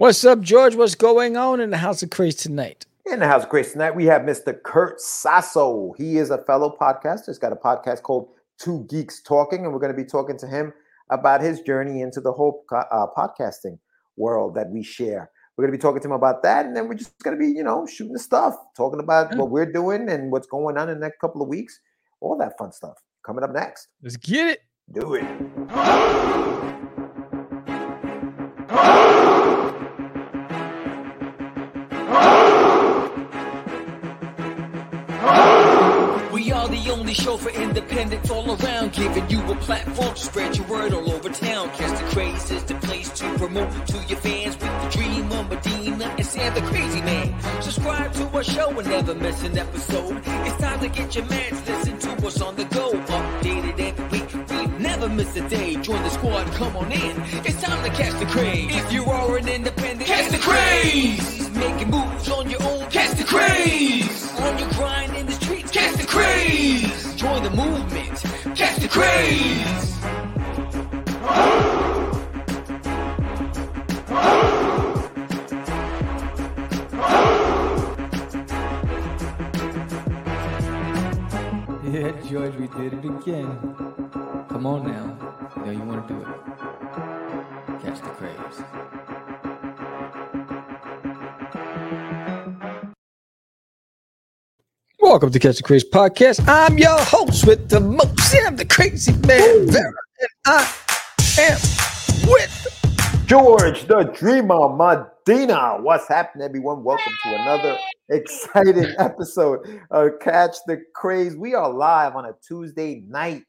What's up, George? What's going on in the House of Craze tonight? In the House of Craze tonight, we have Mr. Kurt Sasso. He is a fellow podcaster. He's got a podcast called Two Geeks Talking, and we're going to be talking to him about his journey into the whole uh, podcasting world that we share. We're going to be talking to him about that, and then we're just going to be, you know, shooting the stuff, talking about what we're doing and what's going on in the next couple of weeks, all that fun stuff coming up next. Let's get it. Do it. Show for independents all around, giving you a platform to spread your word all over town. Catch the Craze is the place to promote to your fans with the dream of Medina and Sam the Crazy Man. Subscribe to our show and never miss an episode. It's time to get your mans, listen to us on the go. Updated every week, we never miss a day. Join the squad, come on in. It's time to catch the craze. If you are an independent, catch the craze. Making moves on your own, catch the craze. On your grind in the streets, catch the craze. Join the movement, catch the craze. Yeah, George, we did it again. Come on now. You know you want to do it. Catch the craze. Welcome to Catch the Craze podcast. I'm your host with the most. Sam the crazy man, Vera, and I am with George the Dreamer Medina. What's happening, everyone? Welcome to another exciting episode of Catch the Craze. We are live on a Tuesday night,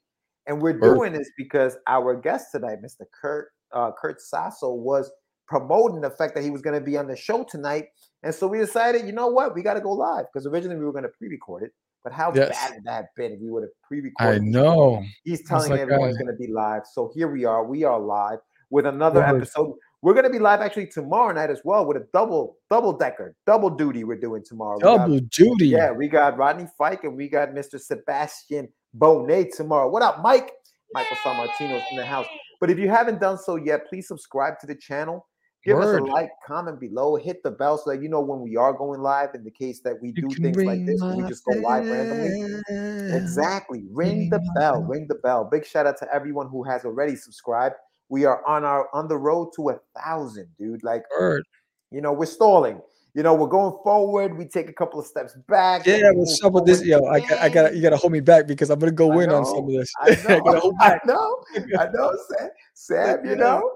and we're doing this because our guest tonight, Mr. Kurt uh, Kurt Sasso, was promoting the fact that he was going to be on the show tonight, and so we decided, you know what, we got to go live because originally we were going to pre-record it. But how Yes. bad would that have been if we would have pre-recorded? I know. He's telling like, everyone's uh, going to be live. So here we are. We are live with another Lord. episode. We're going to be live actually tomorrow night as well with a double double decker, double duty. We're doing tomorrow. We got- Double duty. yeah, we got Rodney Fike and we got Mr. Sebastian Bonet tomorrow. What up, Mike? Michael San Martino's in the house. But if you haven't done so yet, please subscribe to the channel. Give Word. us a like, comment below, hit the bell so that you know when we are going live. In the case that we do things like this, we just go live randomly. Exactly. Ring the Ring bell. bell. Ring the bell. Big shout out to everyone who has already subscribed. We are on our on the road to a thousand, dude. Like, Word. you know, we're stalling. You know, we're going forward. We take a couple of steps back. Yeah, what's up with this? Yo, I got, I got, you got to hold me back because I'm gonna go I in on some of this. I know, I know, I know, Sam, Sam, you know.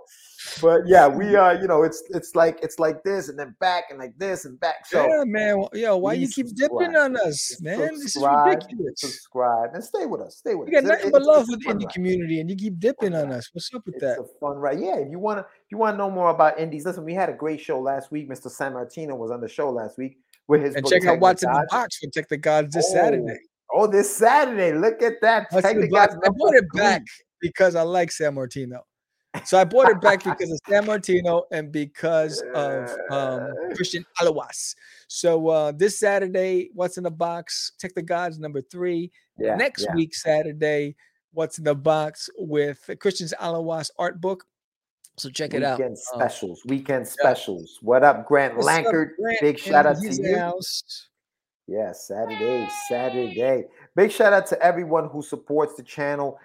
But yeah, we are, you know, it's it's like it's like this and then back and like this and back. So yeah, man. Yo, why you keep dipping on us, man? This is ridiculous. subscribe, and stay with us. Stay with us. got nothing but love for the community, and you keep dipping on us. What's up with It's that? a fun ride. Yeah, if you want to, if you want to know more about indies, listen. We had a great show last week. Mr. San Martino was on the show last week with his And check out what's in the box for Tech the Gods this Oh, Saturday. Oh, this Saturday. Look at that. Tech the? Gods I bought it back because I like San Martino. So I bought it back because of San Martino and because of um, Christian Alawas. So uh, this Saturday, what's in the box? Check the Gods number three. Yeah, Next yeah. week, Saturday, what's in the box with Christian's Alawas art book. So check it out. Weekend Um, specials. Weekend specials. What up, Grant what's up, Lankard? Grant Big shout out to you. house. Yeah, Saturday, Saturday. Big shout out to everyone who supports the channel.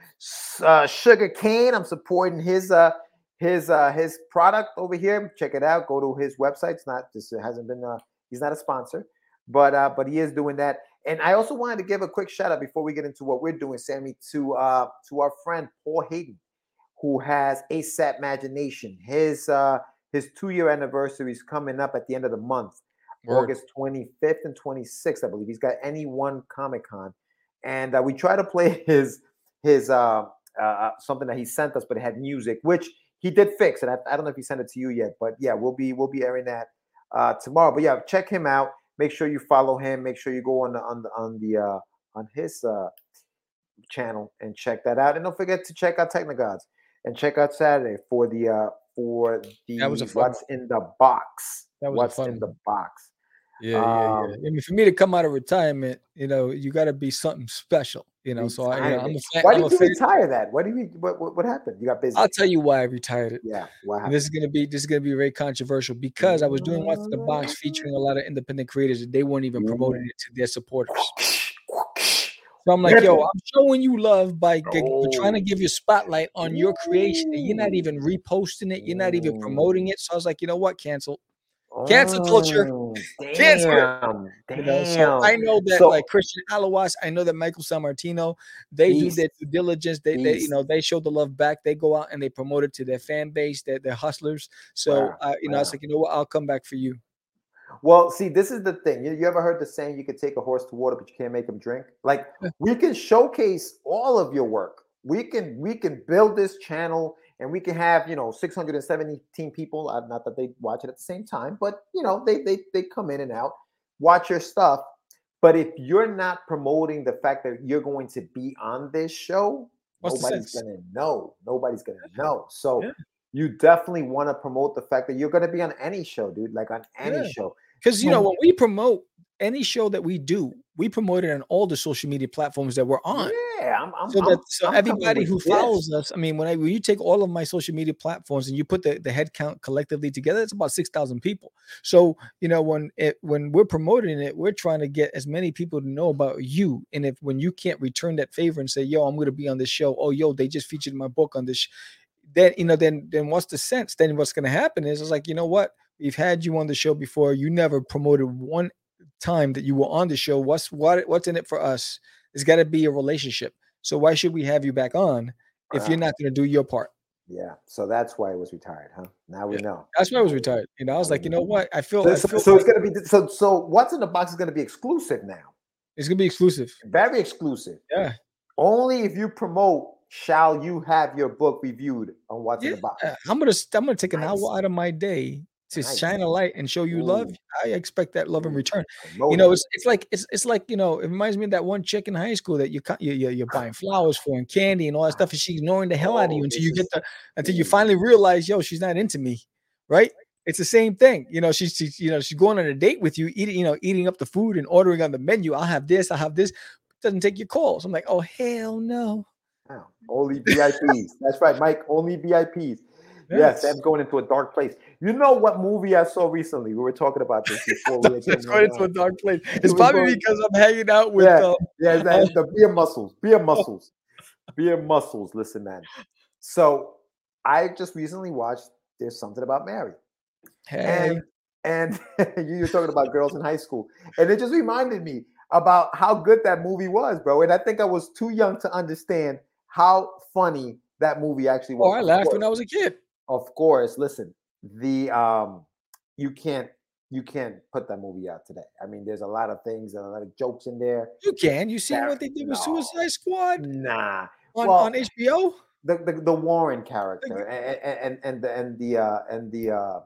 Uh, Sugar Cane, I'm supporting his uh his uh his product over here. Check it out. Go to his website. It's not this hasn't been uh he's not a sponsor, but uh but he is doing that. And I also wanted to give a quick shout out before we get into what we're doing, Sammy, to uh to our friend Paul Hayden, who has ASAP Imagination. His uh his two year anniversary is coming up at the end of the month. Word. August 25th and 26th, I believe. He's got any one Comic Con, and uh, we try to play his his uh, uh, something that he sent us, but it had music, which he did fix. And I, I don't know if he sent it to you yet, but yeah, we'll be we'll be airing that uh, tomorrow. But yeah, check him out. Make sure you follow him. Make sure you go on the on the on the uh, on his uh, channel and check that out. And don't forget to check out Technogods and check out Saturday for the uh, for the That was a fun what's in the box. That was what's in the box. Yeah, yeah, yeah. Um, I mean, for me to come out of retirement, you know, you got to be something special, you know. So I, you know, I'm a fan. Why I'm did you fan. retire that? What did you what, what what happened? You got busy. I'll tell you why I retired it. yeah, happened? this is gonna be this is gonna be very controversial because I was doing What's in the Box featuring a lot of independent creators and they weren't even promoting it to their supporters. So I'm like, yo, I'm showing you love by g- trying to Oh. give you spotlight on your creation, and you're not even reposting it, you're not even promoting it. So I was like, you know what, cancel. Cancel culture. Oh, Cancel. Damn, You know, so I know that So- like Christian Alawas, I know that Michael San Martino, they do their due diligence. They, they, you know, they show the love back. They go out and they promote it to their fan base, their, their hustlers. So, Wow, uh, you know, I was like, you know what, I'll come back for you. Well, see, this is the thing. You, you ever heard the saying you can take a horse to water, but you can't make him drink? Like we can showcase all of your work. We can we can build this channel and we can have, you know, 617 people. uh, Not that they watch it at the same time, but you know, they they they come in and out, watch your stuff. But if you're not promoting the fact that you're going to be on this show, What's nobody's gonna know. Nobody's gonna know. So Yeah. you definitely want to promote the fact that you're gonna be on any show, dude. Like on any Yeah. show. Because you know, when we promote any show that we do, we promote it on all the social media platforms that we're on. Yeah, I'm. I'm so that so I'm everybody who this. follows us, I mean, when I when you take all of my social media platforms and you put the, the head count collectively together, it's about six thousand people. So you know when it when we're promoting it, we're trying to get as many people to know about you. And if when you can't return that favor and say, "Yo, I'm going to be on this show," oh, yo, they just featured my book on this. sh-" Then you know, then then what's the sense? Then what's going to happen is it's like you know what we've had you on the show before. You never promoted one time that you were on the show. What's what what's in it for us? It's got to be a relationship. So why should we have you back on if you're not going to do your part? Yeah, so that's why I was retired, huh? Now we Yeah, know. That's why I was retired. You know, I was like, you know mm-hmm. what? I feel, So, I feel so it's gonna be so. So what's in the box is gonna be exclusive now. it's gonna be exclusive. Very exclusive. Yeah, Only if you promote shall you have your book reviewed on what's in the box. I'm gonna I'm gonna take an Nice. hour out of my day to Nice. shine a light and show you love. I expect that love in return. You know, it's it's like it's it's like you know, it reminds me of that one chick in high school that you you you- you're buying flowers for and candy and all that stuff, and she's ignoring the hell out of Oh, you until you get the until you finally realize, yo, she's not into me, right? It's the same thing, you know. She's, she's you know she's going on a date with you, eating you know eating up the food and ordering on the menu. I'll have this, I'll have this. Doesn't take your calls. I'm like, oh hell no. Wow, Only VIPs. That's right, Mike. Only VIPs. Yes, I'm going into a dark place. You know what movie I saw recently? We were talking about this before. we were It's going into a dark place. It's probably going- because I'm hanging out with. Yeah. Uh, Yeah, that, the beer muscles, beer muscles, beer muscles. Listen, man. So I just recently watched There's Something About Mary. hey, And and you were talking about girls in high school. And it just reminded me about how good that movie was, bro. And I think I was too young to understand how funny that movie actually was. oh, I laughed when I was a kid. Of course, listen, the um you can't you can't put that movie out today. I mean, there's a lot of things and a lot of jokes in there. You can. You seen There- what they did with no. Suicide Squad Nah. on, Well, on HBO? the, the the Warren character and and and the and the uh and the uh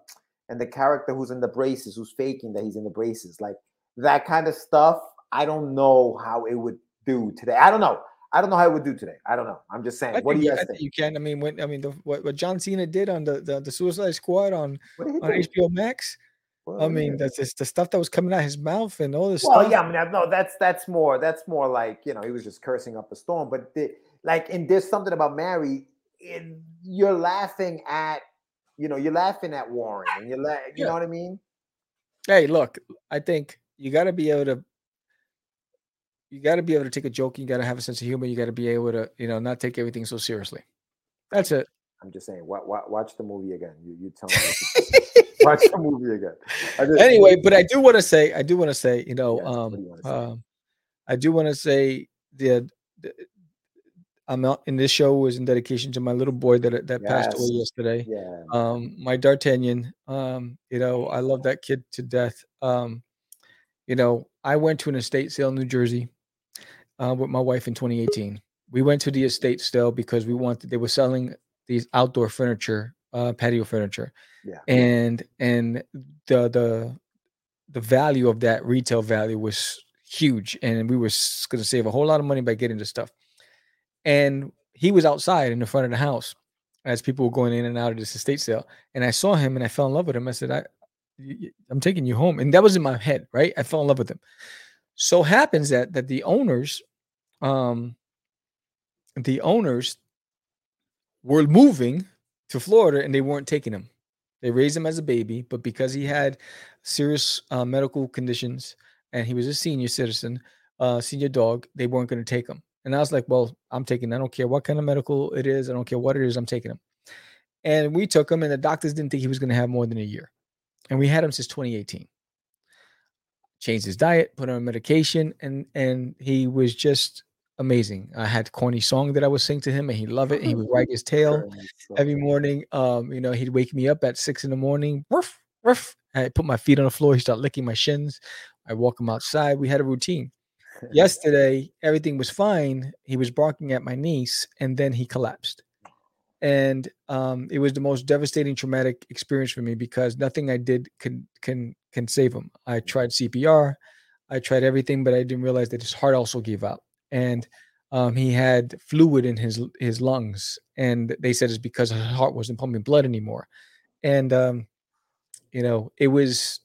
and the character who's in the braces, who's faking that he's in the braces, like that kind of stuff. I don't know how it would do today. I don't know. I don't know how it would do today. I don't know. I'm just saying. I what do think, you you, guys I think you can. I mean, when I mean the, what, what John Cena did on the, the, the Suicide Squad on, What did he on do? HBO Max. What I mean, do? that's just the stuff that was coming out of his mouth and all this Well, stuff. yeah, I mean, no, that's that's more that's more like you know he was just cursing up a storm. But the, like, and there's something about Mary. It, you're laughing at, you know, you're laughing at Warren, and you're la- you Yeah. know what I mean. Hey, look, I think you got to be able to. You got to be able to take a joke. You got to have a sense of humor. You got to be able to, you know, not take everything so seriously. That's it. I'm just saying. Wa- wa- watch the movie again. You you tell me. what you think. watch the movie again. Just- anyway, but I do want to say, I do want to say, you know, Yes, what um, you um, I do want to say the, the I'm out in this show was in dedication to my little boy that that passed away yesterday. yeah, Um, my D'Artagnan, um, you know, I love that kid to death. Um, you know, I went to an estate sale in New Jersey uh, with my wife in 2018. We went to the estate sale because we wanted they were selling these outdoor furniture, uh, patio furniture yeah. and and the the the value of that retail value was huge and we were going to save a whole lot of money by getting the stuff and he was outside in the front of the house as people were going in and out of this estate sale and i saw him and i fell in love with him i said I, I'm taking you home. And that was in my head, right? I fell in love with him. So happens that that the owners, um, the owners were moving to Florida and they weren't taking him. They raised him as a baby, but because he had serious uh, medical conditions and he was a senior citizen, uh, senior dog, they weren't going to take him. And I was like, well, I'm taking. I don't care what kind of medical it is. I don't care what it is. I'm taking him. And we took him, and the doctors didn't think he was going to have more than a year. And we had him since 2018. Changed his diet, put him on medication, and and he was just amazing. I had corny song that I would sing to him, and he loved it. He would wag his tail every morning. Um, you know, he'd wake me up at six in the morning. Ruff, ruff. I put my feet on the floor. He started licking my shins. I walk him outside. We had a routine. Yesterday, everything was fine. He was barking at my niece, and then he collapsed. And um, it was the most devastating, traumatic experience for me because nothing I did can can can save him. I tried CPR, I tried everything, but I didn't realize that his heart also gave out, and um, he had fluid in his his lungs, and they said it's because his heart wasn't pumping blood anymore. And um, you know, it was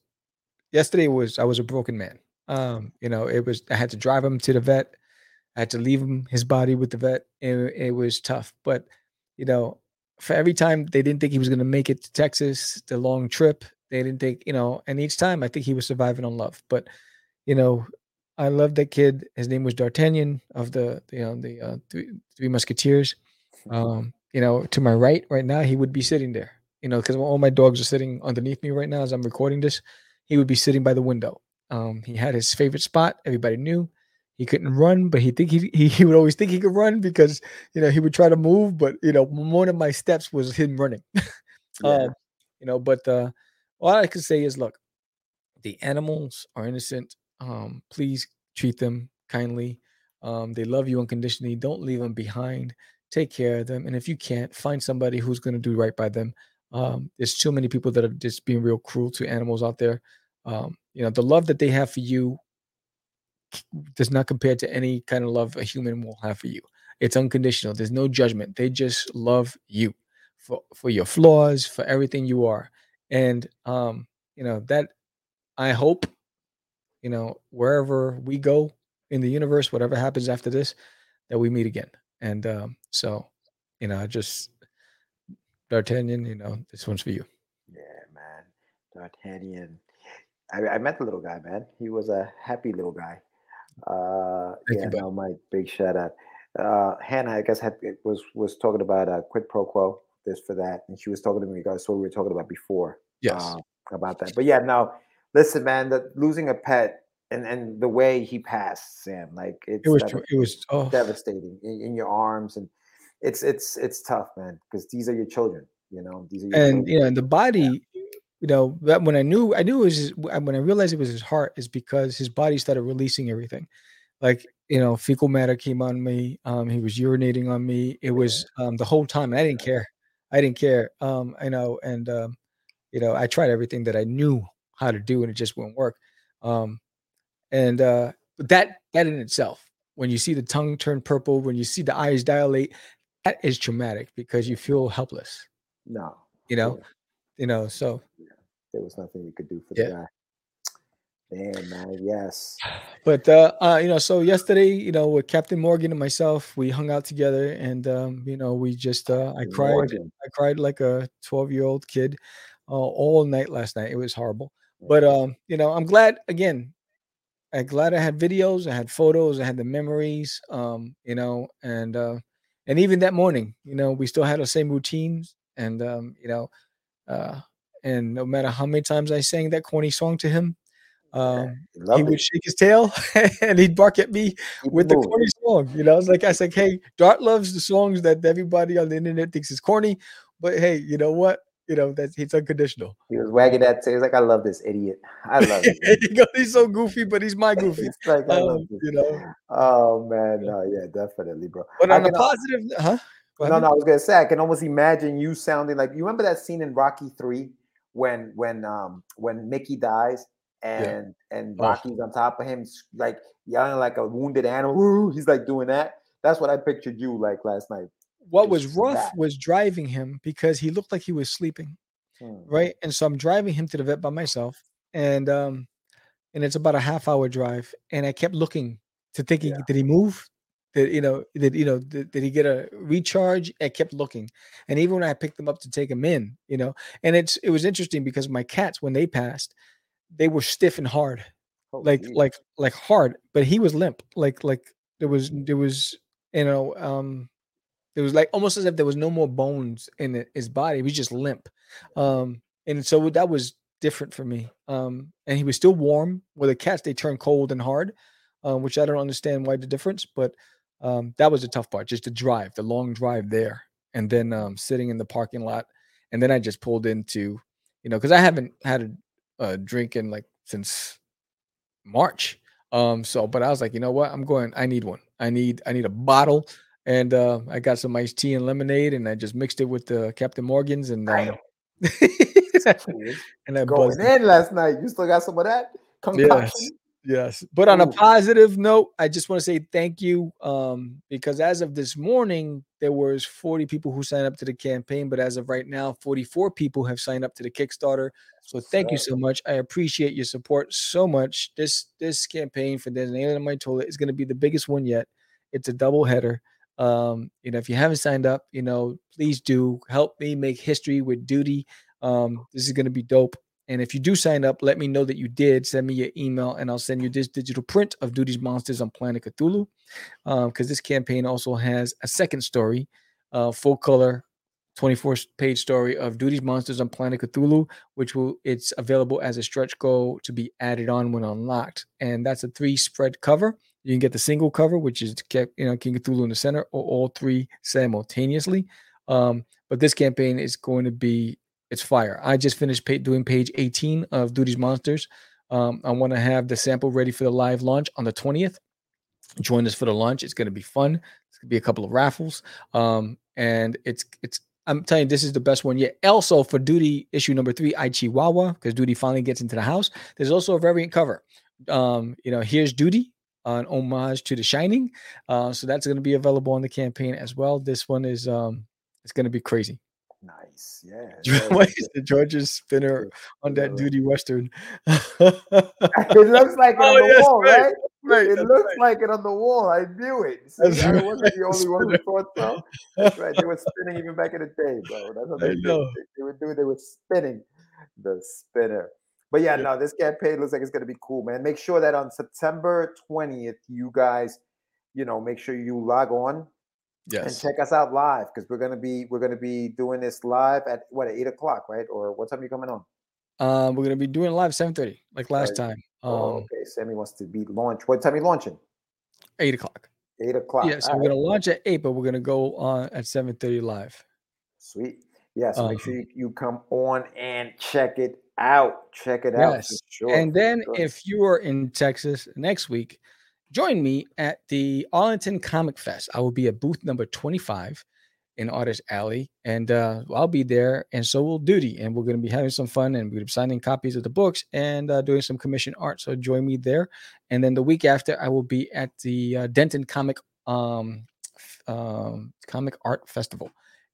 yesterday was I was a broken man. Um, you know, it was I had to drive him to the vet. I had to leave him his body with the vet. and it was tough, but you know, for every time they didn't think he was going to make it to Texas, the long trip, they didn't think, you know, and each time I think he was surviving on love. But you know, I love that kid. His name was D'Artagnan of the you know the uh, three, three Musketeers. Um, you know, to my right right now, he would be sitting there. You know, because all my dogs are sitting underneath me right now as I'm recording this. He would be sitting by the window. Um, he had his favorite spot. Everybody knew he couldn't run, but he think he, he he would always think he could run because you know he would try to move, but you know one of my steps was him running. Yeah. Um, you know, but uh, all I can say is, look, the animals are innocent. Um, please treat them kindly. Um, they love you unconditionally. Don't leave them behind. Take care of them, and if you can't, find somebody who's going to do right by them. Um, there's too many people that are just being real cruel to animals out there. Um, you know, the love that they have for you does not compare to any kind of love a human will have for you. It's unconditional. There's no judgment. They just love you for for your flaws, for everything you are. And um, you know, that I hope, you know, wherever we go in the universe, whatever happens after this, that we meet again. And um, so, you know, I just D'Artagnan, you know, this one's for you. Yeah, man. D'Artagnan. I, I met the little guy, man. He was a happy little guy. Uh, Thank yeah, you, no, my big shout out. Uh, Hannah, I guess, had was was talking about uh, quid pro quo, this for that, and she was talking to me regards to what we were talking about before. Yes. uh, about that. But yeah, now listen, man, that losing a pet and and the way he passed, Sam, like it's it was it was oh devastating in, in your arms, and it's it's it's tough, man, because these are your children. You know, these are your and children. you know and the body you know that when i knew i knew it was his, when i realized it was his heart is because his body started releasing everything like you know fecal matter came on me um he was urinating on me it was um the whole time i didn't care i didn't care um i know and um you know i tried everything that i knew how to do and it just wouldn't work um and uh but that that in itself when you see the tongue turn purple when you see the eyes dilate that is traumatic because you feel helpless no, you know Yeah. you know so there was nothing you could do for Yeah. the guy. Damn, man, yes. but uh, uh you know so yesterday you know with captain morgan and myself we hung out together and um you know we just uh i cried Morgan. i cried like a 12 year old kid uh, all night last night it was horrible but um you know i'm glad again i'm glad i had videos i had photos i had the memories um you know and uh and even that morning you know we still had the same routines and um you know uh and no matter how many times i sang that corny song to him um he Loved would shake his tail and he'd bark at me Keep with it the corny song. You know, it's like I said, hey, Dart loves the songs that everybody on the internet thinks is corny, but hey, you know what? You know that's it's unconditional. He was wagging that tail. He's like, I love this idiot. I love it. He's so goofy, but he's my goofy. Like, I Um, you know, Oh man, no, yeah, definitely, bro. but on a positive, huh? No, no, I was gonna say I can almost imagine you sounding like you remember that scene in Rocky Three when when um when Mickey dies and and Oh. Rocky's on top of him like yelling like a wounded animal. He's like doing that. That's what I pictured you like last night. What was rough that. was driving him because he looked like he was sleeping. Hmm. right? And so I'm driving him to the vet by myself, and um, and it's about a half hour drive, and I kept looking to thinking, Yeah. did he move? Did you know? Did you know? Did, did he get a recharge? I kept looking, and even when I picked them up to take him in, you know, and it's it was interesting because my cats when they passed, they were stiff and hard, Oh, like geez. like like hard, but he was limp, like like there was there was you know um it was like almost as if there was no more bones in it, his body. He was just limp. Um, and so that was different for me. Um, and he was still warm. With the cats, they turn cold and hard, um, which I don't understand why the difference, but um, that was the tough part, just the drive, the long drive there, and then um, sitting in the parking lot. And then I just pulled into, you know, because I haven't had a, a drink in like since March. Um, so but I was like, you know what? I'm going, I need one. I need I need a bottle. And uh, I got some iced tea and lemonade, and I just mixed it with the Captain Morgan's, and Fool. and I Going buzzed. in last night. You still got some of that concoction? Yes. But on a positive note, I just want to say thank you. Um, because as of this morning, there was 40 people who signed up to the campaign, but as of right now, 44 people have signed up to the Kickstarter. So thank you so much. I appreciate your support so much. This this campaign for Designated on My Toilet is going to be the biggest one yet. It's a double header. Um, you know, if you haven't signed up, you know, please do help me make history with duty. Um, this is going to be dope. And if you do sign up, let me know that you did. Send me your email, and I'll send you this digital print of Duty's Monsters on Planet Cthulhu. Because this campaign also has a second story, uh, full color, 24 page story of Duty's Monsters on Planet Cthulhu, which will it's available as a stretch goal to be added on when unlocked. And that's a three spread cover. You can get the single cover, which is you know King Cthulhu in the center, or all three simultaneously. Um, but this campaign is going to be it's fire. I just finished doing page 18 of Duty's Monsters. Um, I want to have the sample ready for the live launch on the 20th. Join us for the launch. It's going to be fun. It's going to be a couple of raffles. Um, and it's it's I'm telling you, this is the best one yet. Also for Duty issue number three, I Chihuahua, because Duty finally gets into the house. There's also a variant cover. Um, you know, here's Duty, an homage to The Shining. Uh, so that's going to be available on the campaign as well. This one is um, it's going to be crazy. Yeah. What is the George's spinner on that Duty Western? it looks like it Oh, on the yes, wall, right, right? right, It looks right. like it on the wall. I knew it. See, That's I right. wasn't the only one who thought so. That's right. They were spinning even back in the day, bro. That's what they did. they were doing. They were spinning the spinner. But yeah, Yeah. no, this campaign looks like it's gonna be cool, man. Make sure that on September 20th, you guys, you know, make sure you log on and check us out live because we're gonna be we're gonna be doing this live at what at eight o'clock, right? Or what time are you coming on? Um, we're gonna be doing it live 7:30, like last Right. time. oh, Um, okay. Sammy wants to be launch. What time are you launching? eight o'clock. Eight o'clock. Yeah, so All we're right. gonna launch at eight, but we're gonna go on at 7:30 live. Sweet. Yeah, so make sure Um, you, you come on and check it out. Check it out Yes. sure. And then sure. if you are in Texas next week, join me at the Arlington Comic Fest. I will be at booth number 25 in Artist Alley, and uh, I'll be there, and so will Duty, and we're going to be having some fun, and we're signing copies of the books and uh, doing some commission art. So join me there. And then the week after, I will be at the uh, Denton Comic um, um, Comic Art Festival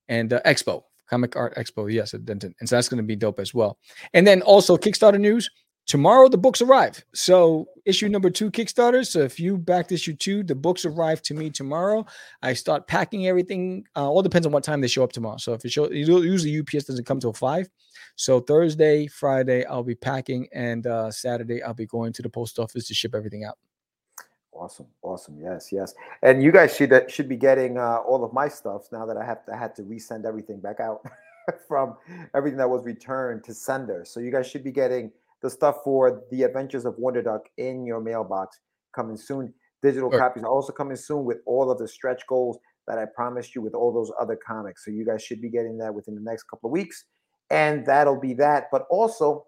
and uh, Expo, Comic Art Expo. Yes, at Denton, and so that's going to be dope as well. And then also Kickstarter news. Tomorrow the books arrive. So issue number two Kickstarter. So if you backed issue two, the books arrive to me tomorrow. I start packing everything. Uh, all depends on what time they show up tomorrow. So if it show usually UPS doesn't come till five. So Thursday, Friday, I'll be packing, and uh, Saturday I'll be going to the post office to ship everything out. awesome, awesome. Yes, yes. And you guys should uh, should be getting uh, all of my stuff now that I have to, I had to resend everything back out from everything that was returned to sender. So you guys should be getting the stuff for the Adventures of Wonder Duck in your mailbox coming soon. Digital Sure. copies are also coming soon with all of the stretch goals that I promised you with all those other comics. So you guys should be getting that within the next couple of weeks. And that'll be that. But also,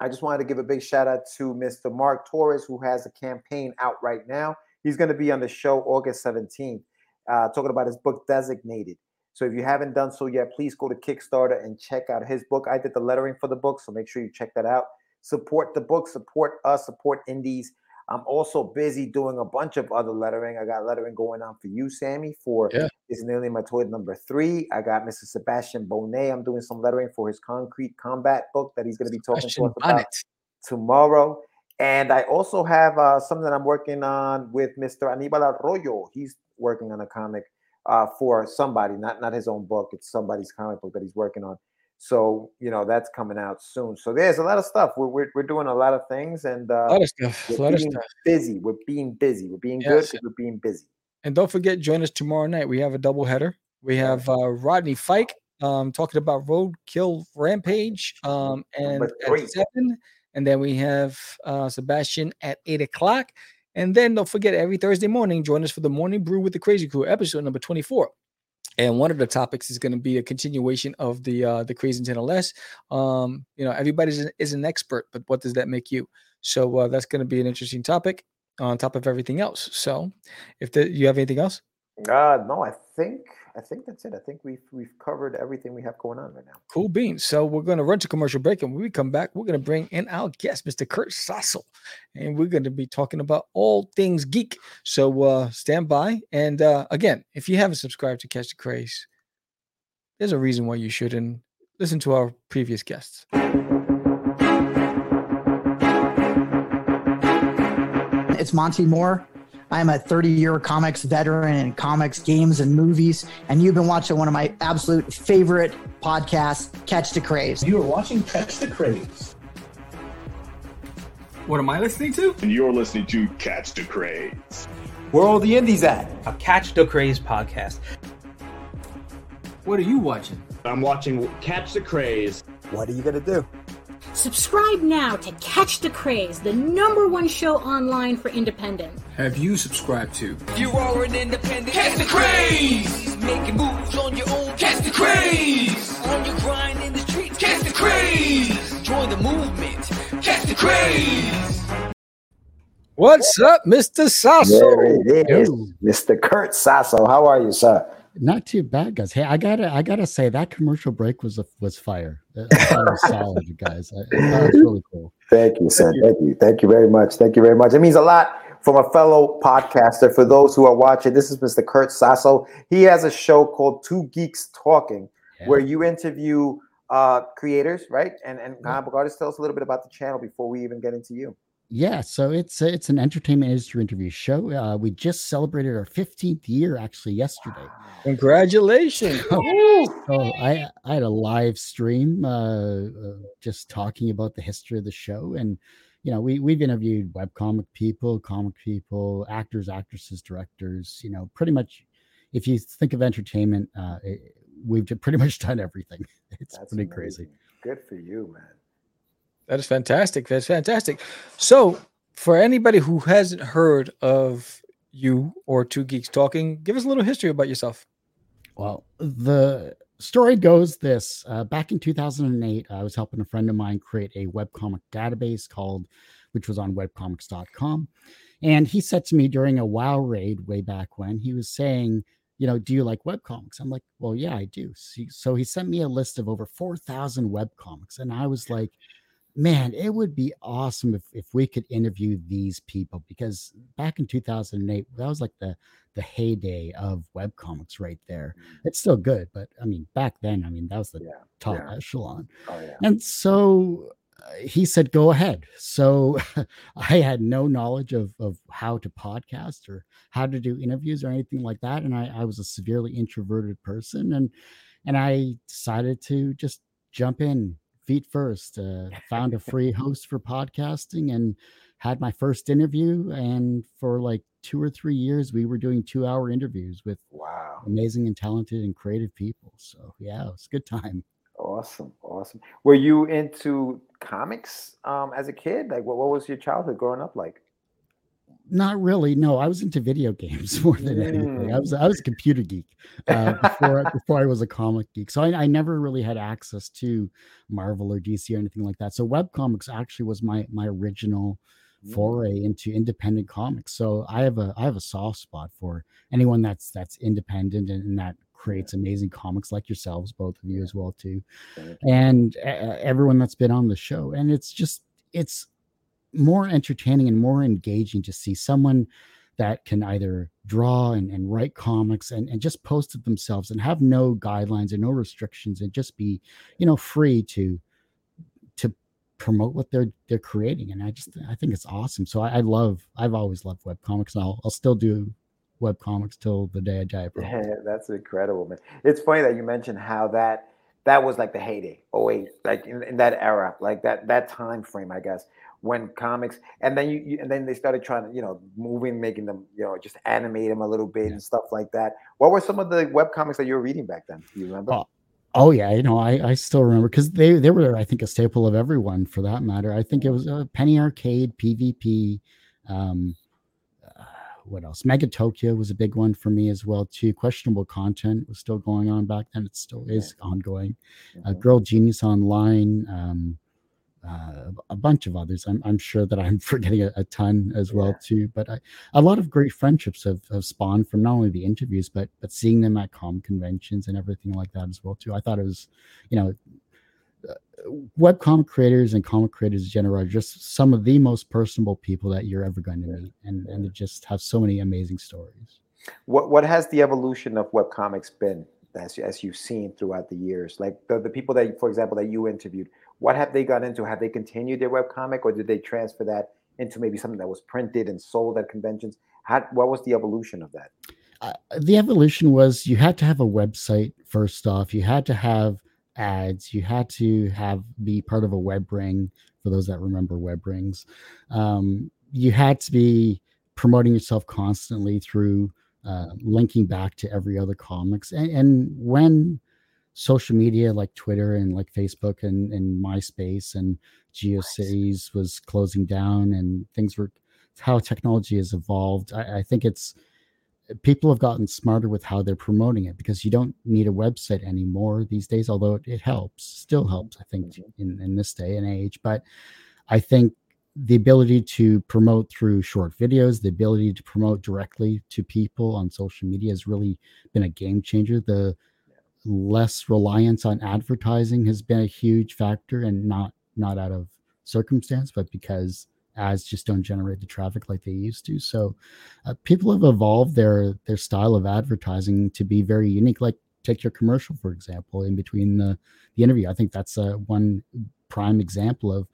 I just wanted to give a big shout out to Mr. Mark Torres, who has a campaign out right now. He's going to be on the show August 17th, uh, talking about his book Designated. So if you haven't done so yet, please go to Kickstarter and check out his book. I did the lettering for the book, so make sure you check that out. Support the book, support us, support indies. I'm also busy doing a bunch of other lettering. I got lettering going on for you, Sammy, for Yeah. Is Nearly My Toy number three. I got Mr. Sebastian Bonet. I'm doing some lettering for his Concrete Combat book that he's going to be talking to us about Bonnet. tomorrow. And I also have uh, something I'm working on with Mr. Anibal Arroyo. He's working on a comic uh, for somebody, not not his own book. It's somebody's comic book that he's working on. So you know that's coming out soon. So there's a lot of stuff. We're we're, we're doing a lot of things, and A uh, lot of stuff. A we're lot of being stuff. busy. We're being busy. We're being good Yes. because we're being busy. And don't forget, join us tomorrow night. We have a double header. We have uh, Rodney Fike um, talking about Roadkill Rampage um, and at seven. And then we have uh, Sebastian at eight o'clock. And then don't forget, every Thursday morning, join us for the Morning Brew with the Crazy Crew, episode number 24. And one of the topics is going to be a continuation of the uh, the Crazy Nintendo Less. Um, you know, everybody's an, is an expert, but what does that make you? So uh, that's going to be an interesting topic on top of everything else. So, if the, you have anything else, Uh, no, I think I think that's it. I think we've we've covered everything we have going on right now. cool beans. So we're going to run to commercial break, and when we come back, we're going to bring in our guest, Mr. Kurt Sasso, and we're going to be talking about all things geek. So uh, stand by. And uh, again, if you haven't subscribed to Catch the Craze, there's a reason why you shouldn't listen to our previous guests. It's Monty Moore. I'm a 30 year comics veteran in comics, games, and movies. And you've been watching one of my absolute favorite podcasts, Catch the Craze. You are watching Catch the Craze, What am I listening to? and you're listening to Catch the Craze. Where are all the indies at? a Catch the Craze podcast. What are you watching? I'm watching Catch the Craze. What are you gonna do? Subscribe now to Catch the Craze, the number one show online for independent. Have you subscribed to? If you are an independent, catch the craze. Making moves on your own, catch the craze. On your grind in the streets, catch the craze. Join the movement, catch the craze. What's up, Mr. Sasso? There it is, Mr. Kurt Sasso. How are you, sir? Not too bad, guys. Hey, I gotta, I gotta say that commercial break was a, was fire. It was solid, you guys. I, I was really cool. Thank you, sir. Thank you. Thank you very much. Thank you very much. It means a lot from a fellow podcaster. For those who are watching, this is Mr. Kurt Sasso. He has a show called Two Geeks Talking, Yeah. where you interview uh, creators, right? And and Yeah. comic book artists. Tell us a little bit about the channel before we even get into you. Yeah, so it's a, it's an entertainment industry interview show. Uh, we just celebrated our 15th year actually yesterday. Congratulations. So I I had a live stream uh, uh, just talking about the history of the show, and you know we we've interviewed webcomic people, comic people, actors, actresses, directors. You know, pretty much if you think of entertainment, uh, it, we've pretty much done everything. It's That's pretty crazy. Good for you, man. That is fantastic. That's fantastic. So, for anybody who hasn't heard of you or Two Geeks Talking, give us a little history about yourself. Well, the story goes this uh, back in 2008, I was helping a friend of mine create a webcomic database called, which was on webcomics.com. And he said to me during a WoW raid way back when, he was saying, you know, do you like webcomics? I'm like, well, yeah, I do. So, so he sent me a list of over 4,000 webcomics. And I was like, man, it would be awesome if, if we could interview these people because back in 2008, that was like the, the heyday of webcomics right there. It's still good, but I mean, back then, I mean, that was the Yeah, top yeah. echelon. Oh yeah. And so uh, he said, go ahead. So I had no knowledge of, of how to podcast or how to do interviews or anything like that. And I, I was a severely introverted person. And, and I decided to just jump in feet first, uh, found a free host for podcasting and had my first interview. And for like two or three years, we were doing two hour interviews with Wow. amazing and talented and creative people. So yeah, it was a good time. Awesome. Awesome. Were you into comics um, as a kid? Like, what, what was your childhood growing up like? Not really. No, I was into video games more than anything. I was I was a computer geek uh, before before I was a comic geek. So I, I never really had access to Marvel or DC or anything like that. So webcomics actually was my my original foray into independent comics. So I have a I have a soft spot for anyone that's that's independent and, and that creates amazing comics like yourselves, both of you as well too, and uh, everyone that's been on the show. And it's just it's more entertaining and more engaging to see someone that can either draw and, and write comics and, and just post it themselves and have no guidelines and no restrictions and just be you know free to to promote what they're they're creating and i just i think it's awesome so i, I love i've always loved web comics and I'll, I'll still do web comics till the day i die. Yeah, that's incredible, man. It's funny that you mentioned how that that was like the heyday, 08, like in, in that era, like that that time frame, I guess, when comics and then you, you and then they started trying to, you know, moving, making them, you know, just animate them a little bit and stuff like that. What were some of the web comics that you were reading back then? Do you remember? Oh, Oh yeah, you know, I, I still remember because they they were I think a staple of everyone for that matter. I think it was uh, Penny Arcade, PvP, um, uh, what else? MegaTokyo was a big one for me as well too. Questionable content was still going on back then. It still is ongoing. Uh, Girl Genius Online, um, uh, a bunch of others. I'm, I'm sure that I'm forgetting a, a ton as well too. But I, a lot of great friendships have, have spawned from not only the interviews but but seeing them at com conventions and everything like that as well too. I thought it was, you know, uh, web comic creators and comic creators in general are just some of the most personable people that you're ever going to meet, and and they just have so many amazing stories. What what has the evolution of web comics been as as you've seen throughout the years? Like the, the people that, for example, that you interviewed, what have they got into? Have they continued their web comic, or did they transfer that into maybe something that was printed and sold at conventions? How what was the evolution of that? uh, the evolution was you had to have a website first off you had to have ads you had to have be part of a web ring for those that remember web rings um, you had to be promoting yourself constantly through uh, linking back to every other comics and, and when social media like twitter and like facebook and, and myspace and geocities was closing down and things were how technology has evolved. I, I think it's people have gotten smarter with how they're promoting it because you don't need a website anymore these days although it, it helps still helps i think mm-hmm. in, in this day and age. But i think the ability to promote through short videos the ability to promote directly to people on social media has really been a game changer. The less reliance on advertising has been a huge factor and not not out of circumstance but because ads just don't generate the traffic like they used to. So uh, people have evolved their their style of advertising to be very unique. Like take your commercial for example, in between the the interview. I think that's a one prime example of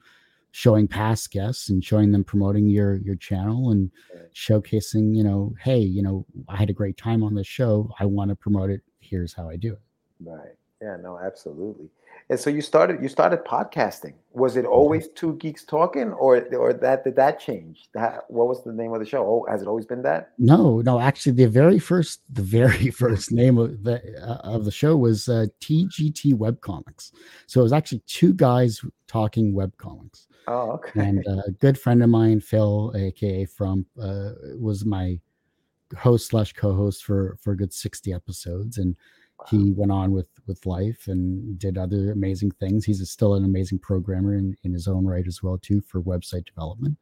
showing past guests and showing them promoting your your channel and showcasing you know hey you know i had a great time on this show i want to promote it here's how i do it Right. Yeah, no, absolutely. And so you started you started podcasting. Was it always two geeks talking or or that did that change? That what was the name of the show? Oh, has it always been that? No, no. Actually, the very first, the very first name of the uh, of the show was uh, TGT Webcomics. So it was actually two guys talking webcomics. Oh, okay. And uh, a good friend of mine, Phil, aka from, uh, was my host slash co-host for for a good sixty episodes, and he went on with with life and did other amazing things. He's still an amazing programmer in, in his own right as well too for website development.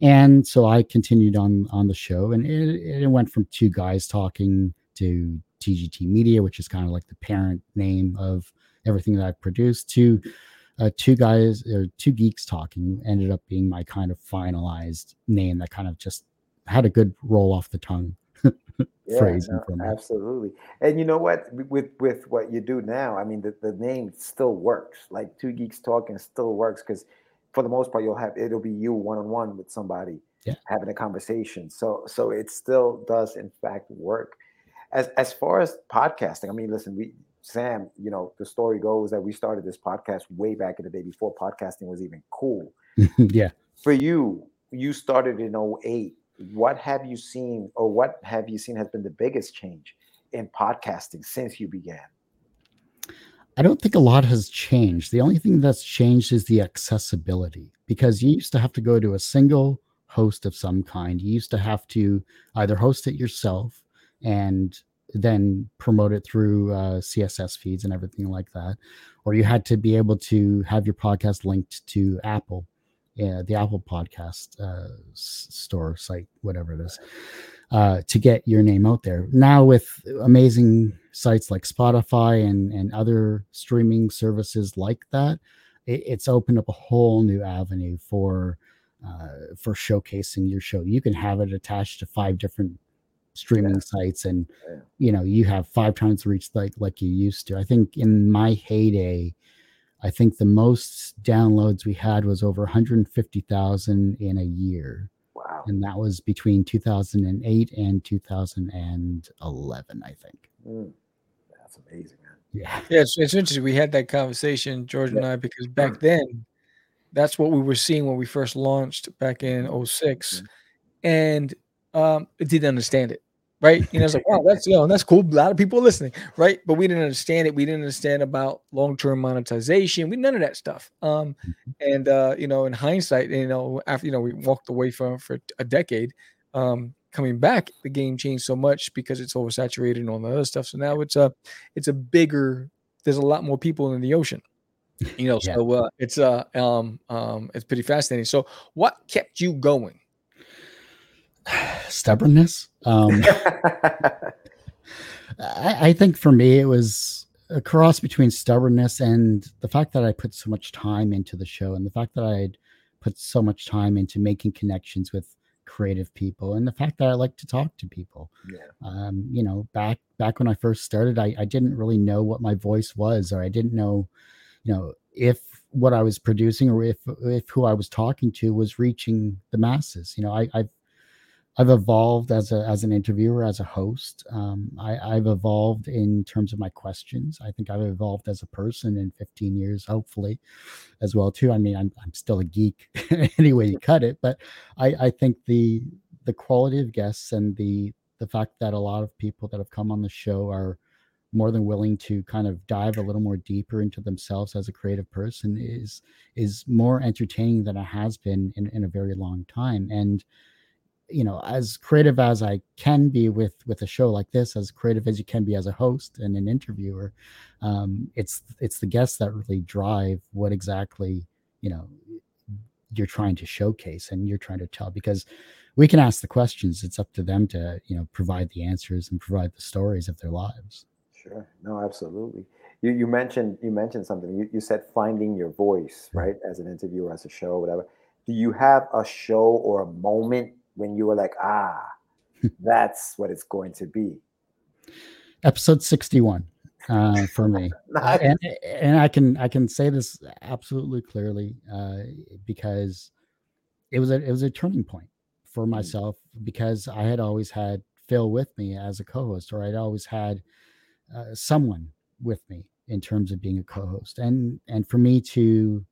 And so I continued on on the show, and it, it went from two guys talking to TGT Media, which is kind of like the parent name of everything that i've produced, to uh, two guys or two geeks talking. Ended up being my kind of finalized name that kind of just had a good roll off the tongue Yeah, phrase. no, absolutely. And you know what? With with what you do now, I mean, the, the name still works. Like two geeks talking still works because for the most part, you'll have it'll be you one on one with somebody Yeah. having a conversation. So so it still does in fact work. As as far as podcasting, I mean, listen, we Sam, you know, the story goes that we started this podcast way back in the day before podcasting was even cool. yeah. For you, you started in 08. What have you seen, or what have you seen has been the biggest change in podcasting since you began? I don't think a lot has changed. The only thing that's changed is the accessibility because you used to have to go to a single host of some kind. You used to have to either host it yourself and then promote it through uh, RSS feeds and everything like that, or you had to be able to have your podcast linked to Apple, yeah, the Apple Podcast uh, store site, whatever it is uh, to get your name out there. Now with amazing sites like Spotify and and other streaming services like that, it, it's opened up a whole new avenue for uh, for showcasing your show. You can have it attached to five different streaming sites, and Yeah. you know you have five times the reach like like you used to. I think in my heyday, I think the most downloads we had was over 150,000 in a year. Wow. And that was between 2008 and 2011, I think. Mm. That's amazing, man. Yeah. Yeah, it's, it's interesting. We had that conversation, George and I, because back then, that's what we were seeing when we first launched back in 6 and um, it didn't understand it, right? You know, it's like, wow, that's you know, that's cool. A lot of people are listening, right? But we didn't understand it. We didn't understand about long-term monetization. We none of that stuff. Um, and uh, you know, in hindsight, you know, after you know, we walked away from for a decade. Um, coming back, the game changed so much because it's oversaturated and all the other stuff. So now it's a it's a bigger. There's a lot more people in the ocean. You know, Yeah. so uh, it's uh um um it's pretty fascinating. So, what kept you going? Stubbornness. Um, I, I think for me, it was a cross between stubbornness and the fact that I put so much time into the show and the fact that I had put so much time into making connections with creative people and the fact that I like to talk to people. Yeah. Um, you know, back back when I first started, I, I didn't really know what my voice was, or I didn't know, you know, if what I was producing or if if who I was talking to was reaching the masses. You know, I, I've I've evolved as a as an interviewer, as a host. Um, I, I've evolved in terms of my questions. I think I've evolved as a person in 15 years, hopefully, as well too. I mean, I'm I'm still a geek any way you cut it, but I I think the the quality of guests and the the fact that a lot of people that have come on the show are more than willing to kind of dive a little more deeper into themselves as a creative person is is more entertaining than it has been in, in a very long time and you know as creative as i can be with with a show like this as creative as you can be as a host and an interviewer um it's it's the guests that really drive what exactly you know you're trying to showcase and you're trying to tell because we can ask the questions it's up to them to you know provide the answers and provide the stories of their lives Sure. No, absolutely. You you mentioned you mentioned something. You, you said finding your voice, right? As an interviewer, as a show, whatever. Do you have a show or a moment when you were like, ah, that's what it's going to be? episode 61 uh, for me. Uh, and, and i can i can say this absolutely clearly uh, because it was a it was a turning point for myself because i had always had phil with me as a co-host or i'd always had uh, someone with me in terms of being a co-host. And and for me to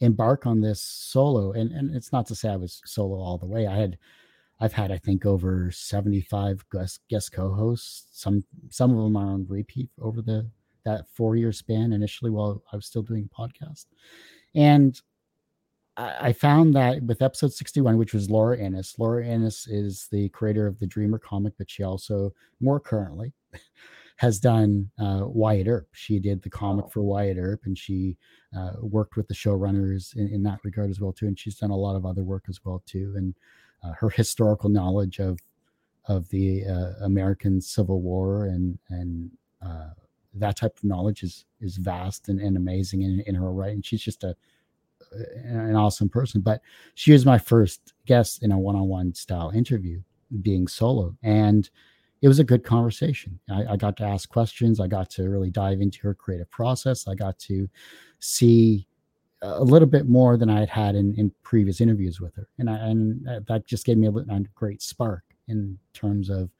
embark on this solo and and it's not to say i was solo all the way i had I've had, I think, over 75 guest guest co-hosts. Some some of them are on repeat over the that four year span initially while I was still doing podcast. And I, I found that with episode 61, which was Lora Innes, Lora Innes is the creator of the Dreamer comic, but she also more currently has done uh, Wyatt Earp. She did the comic for Wyatt Earp, and she uh, worked with the showrunners in, in that regard as well too. And she's done a lot of other work as well too. And uh, her historical knowledge of of the uh, American Civil War and and uh, that type of knowledge is is vast and, and amazing in, in her right. And she's just a an awesome person. But she was my first guest in a one on one style interview, being solo, and it was a good conversation. I, I got to ask questions. I got to really dive into her creative process. I got to see a little bit more than I had had in, in previous interviews with her, and I, and that just gave me a, a great spark in terms of,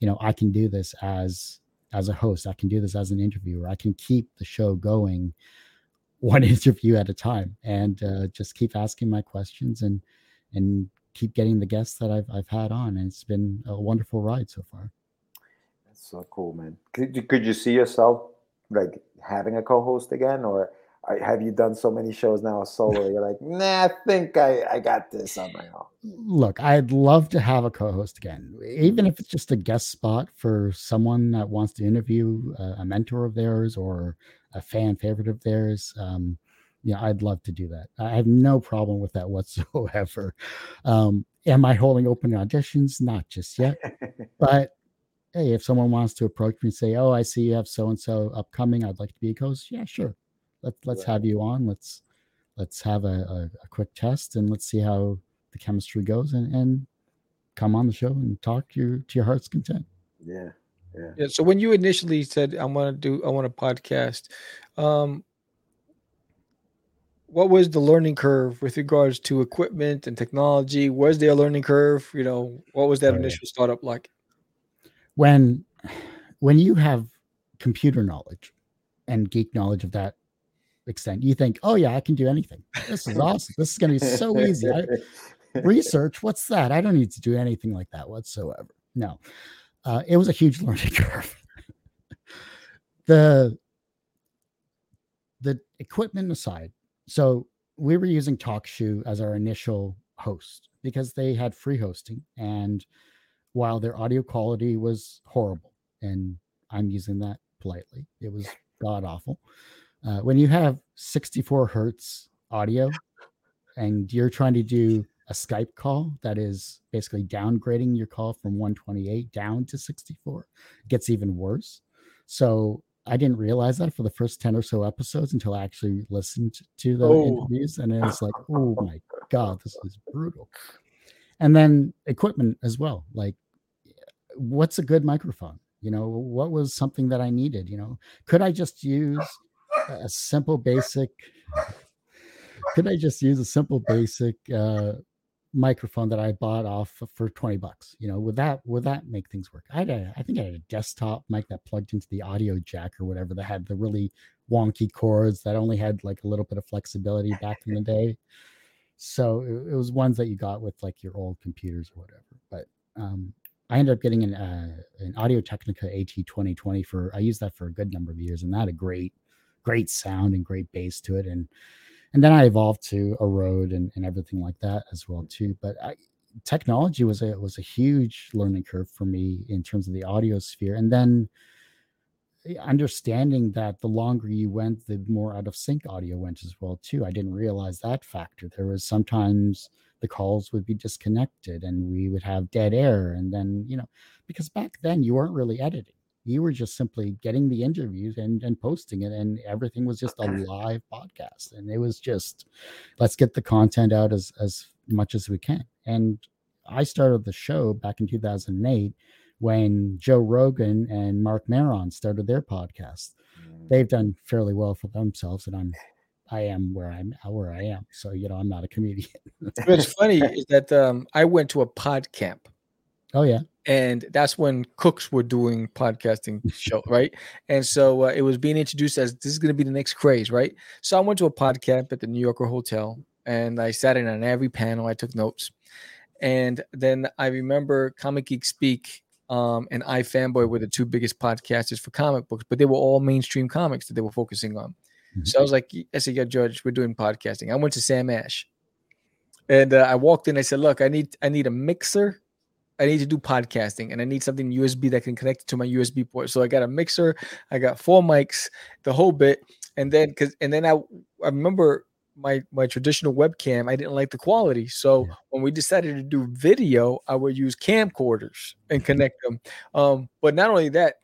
you know, I can do this as as a host. I can do this as an interviewer. I can keep the show going one interview at a time, and uh, just keep asking my questions and and keep getting the guests that I've I've had on. And it's been a wonderful ride so far. So cool, man. Could you, could you see yourself like having a co-host again, or have you done so many shows now solo? You're like, nah, I think I, I got this on my own. Look, I'd love to have a co-host again, even if it's just a guest spot for someone that wants to interview a, a mentor of theirs or a fan favorite of theirs. Um, yeah, I'd love to do that. I have no problem with that whatsoever. Um, am I holding open auditions? Not just yet, but hey, if someone wants to approach me and say, "Oh, I see you have so and so upcoming. I'd like to be a host," yeah, sure. Let's let's have you on. Let's let's have a, a, a quick test and let's see how the chemistry goes and, and come on the show and talk to your to your heart's content. Yeah. Yeah. Yeah. So when you initially said I want to do I want a podcast, um, what was the learning curve with regards to equipment and technology? Was there a learning curve? You know, what was that Oh, yeah. initial startup like? When when you have computer knowledge and geek knowledge of that extent, you think, oh yeah, I can do anything. This is awesome. This is gonna be so easy. I, research what's that i don't need to do anything like that whatsoever no uh, it was a huge learning curve the the equipment aside so we were using talkshoe as our initial host because they had free hosting and while their audio quality was horrible and i'm using that politely it was god awful uh, when you have 64 hertz audio and you're trying to do a Skype call that is basically downgrading your call from 128 down to 64, it gets even worse. So I didn't realize that for the first 10 or so episodes until I actually listened to the Oh. interviews. And it was like, oh my God, this is brutal. And then equipment as well. Like, what's a good microphone? You know, what was something that I needed? You know, could I just use a simple basic could I just use a simple basic uh, microphone that I bought off for 20 bucks? You know, would that would that make things work? I had a, I think I had a desktop mic that plugged into the audio jack or whatever that had the really wonky cords that only had like a little bit of flexibility back in the day. So it, it was ones that you got with like your old computers or whatever. But um, I ended up getting an uh, an Audio Technica AT 2020 for I used that for a good number of years, and that had a great great sound and great bass to it, and and then I evolved to a Rode and, and everything like that as well too. But I, technology was a was a huge learning curve for me in terms of the audio sphere, and then eh, understanding that the longer you went, the more out of sync audio went as well too. I didn't realize that factor. There was sometimes the calls would be disconnected and we would have dead air, and then you know because back then you weren't really editing. You were just simply getting the interviews and, and posting it and everything was just a live podcast and it was just let's get the content out as as much as we can. And i started the show back in 2008 when joe rogan and mark maron started their podcast. Mm. They've done fairly well for themselves and i'm i am where i'm where i am so you know i'm not a comedian. What's funny is that um, I went to a pod camp. oh yeah. And that's when cooks were doing podcasting show right? And so uh, it was being introduced as this is going to be the next craze right? So i went to a pod camp at the new yorker hotel and i sat in on every panel i took notes. And then i remember comic geek speak um, and ifanboy were the two biggest podcasters for comic books but they were all mainstream comics that they were focusing on so i was like i said yeah judge we're doing podcasting i went to sam ash and uh, i walked in i said look i need i need a mixer I need to do podcasting and I need something USB that can connect to my USB port. So I got a mixer, I got four mics, the whole bit. And then cause and then I I remember my my traditional webcam, I didn't like the quality. So when we decided to do video, I would use camcorders and connect them. Um, but not only that,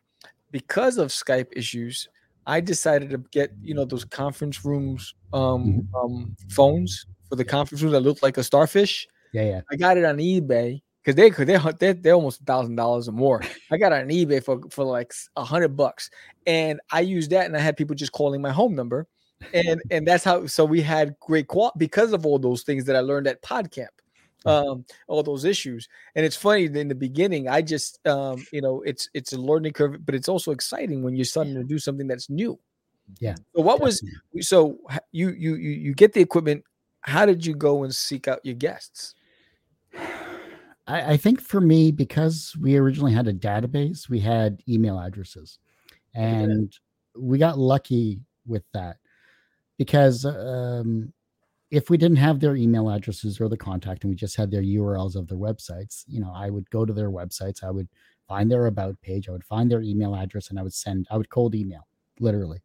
because of Skype issues, I decided to get you know those conference rooms um, um phones for the conference room that looked like a starfish. yeah yeah I got it on eBay because they could they're, they're they're almost a thousand dollars or more. I got it on eBay for for like a hundred bucks, and I used that, and I had people just calling my home number, and and that's how. So we had great qual because of all those things that I learned at PodCamp, um, all those issues. And it's funny in the beginning, I just um, you know, it's it's a learning curve, but it's also exciting when you're starting to do something that's new. yeah So what was so you you you you get the equipment? How did you go and seek out your guests? I, I think for me, because we originally had a database, we had email addresses, and we got lucky with that because um, if we didn't have their email addresses or the contact, and we just had their URLs of their websites, you know, I would go to their websites, I would find their about page, I would find their email address, and I would send, I would cold email, literally.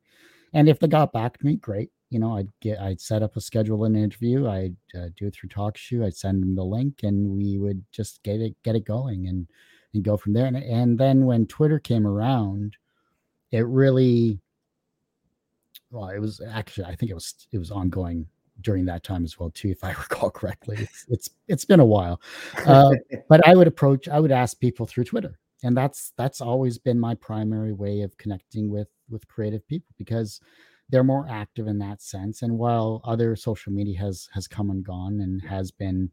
And if they got back to me, great. You know, I'd get, I'd set up a schedule an interview. I'd uh, do it through TalkShoe. I'd send them the link, and we would just get it, get it going, and and go from there. And and then when Twitter came around, it really, well, it was actually, I think it was it was ongoing during that time as well too, if I recall correctly. It's it's, it's been a while, uh, but I would approach, I would ask people through Twitter, and that's that's always been my primary way of connecting with with creative people because they're more active in that sense. And while other social media has has come and gone and has been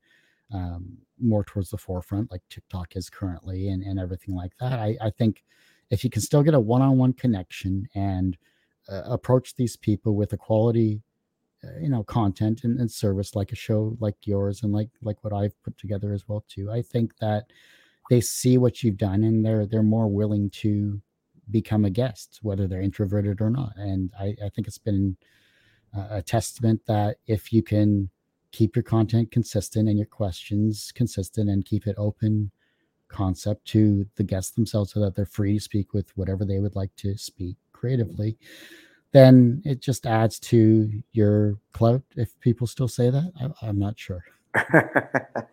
um, more towards the forefront, like TikTok is currently, and and everything like that, I, I think if you can still get a one-on-one connection and uh, approach these people with a quality you know content and, and, service like a show like yours and like like what i've put together as well too. I think that they see what you've done and they're they're more willing to become a guest whether they're introverted or not. And i, I think it's been a, testament that if you can keep your content consistent and your questions consistent and keep it open concept to the guests themselves so that they're free to speak with whatever they would like to speak creatively then it just adds to your clout if people still say that? I, am not sure.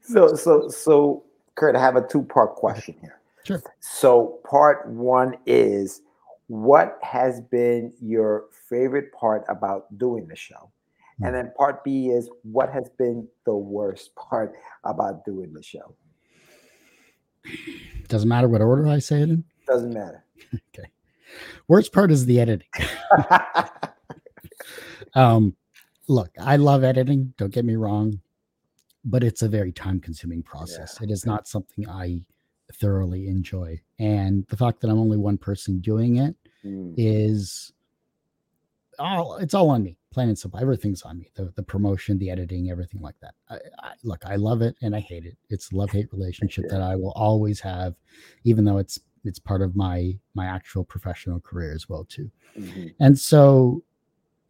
So so so kurt i have a two part question here. Sure. So part one is what has been your favorite part about doing the show? And hmm. then part b is what has been the worst part about doing the show? Doesn't matter what order i say it in? Doesn't matter. Okay Worst part is the editing. um, look, I love editing. Don't get me wrong, but it's a very time consuming process. Yeah. It is not something I thoroughly enjoy. And the fact that I'm only one person doing it mm. is all it's all on me plain and simple everything's on me the, the promotion the editing everything like that I, I, look i love it and i hate it it's a love hate relationship yeah. that i will always have even though it's it's part of my my actual professional career as well too. Mm-hmm. and so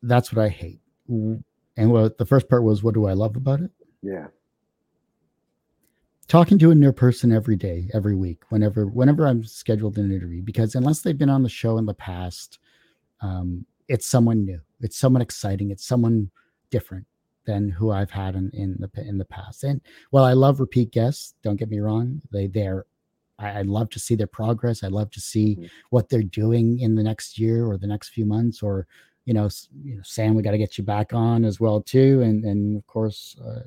that's what i hate. And what the first part was what do i love about it? Yeah. Talking to a new person every day every week whenever whenever i'm scheduled an interview because unless they've been on the show in the past um, it's someone new. It's someone exciting. It's someone different than who i've had in, in the in the past. And well i love repeat guests don't get me wrong they they're I, would love to see their progress. I'd love to see mm-hmm. what they're doing in the next year or the next few months. Or, you know, you know Sam, we got to get you back on as well too, and and of course uh,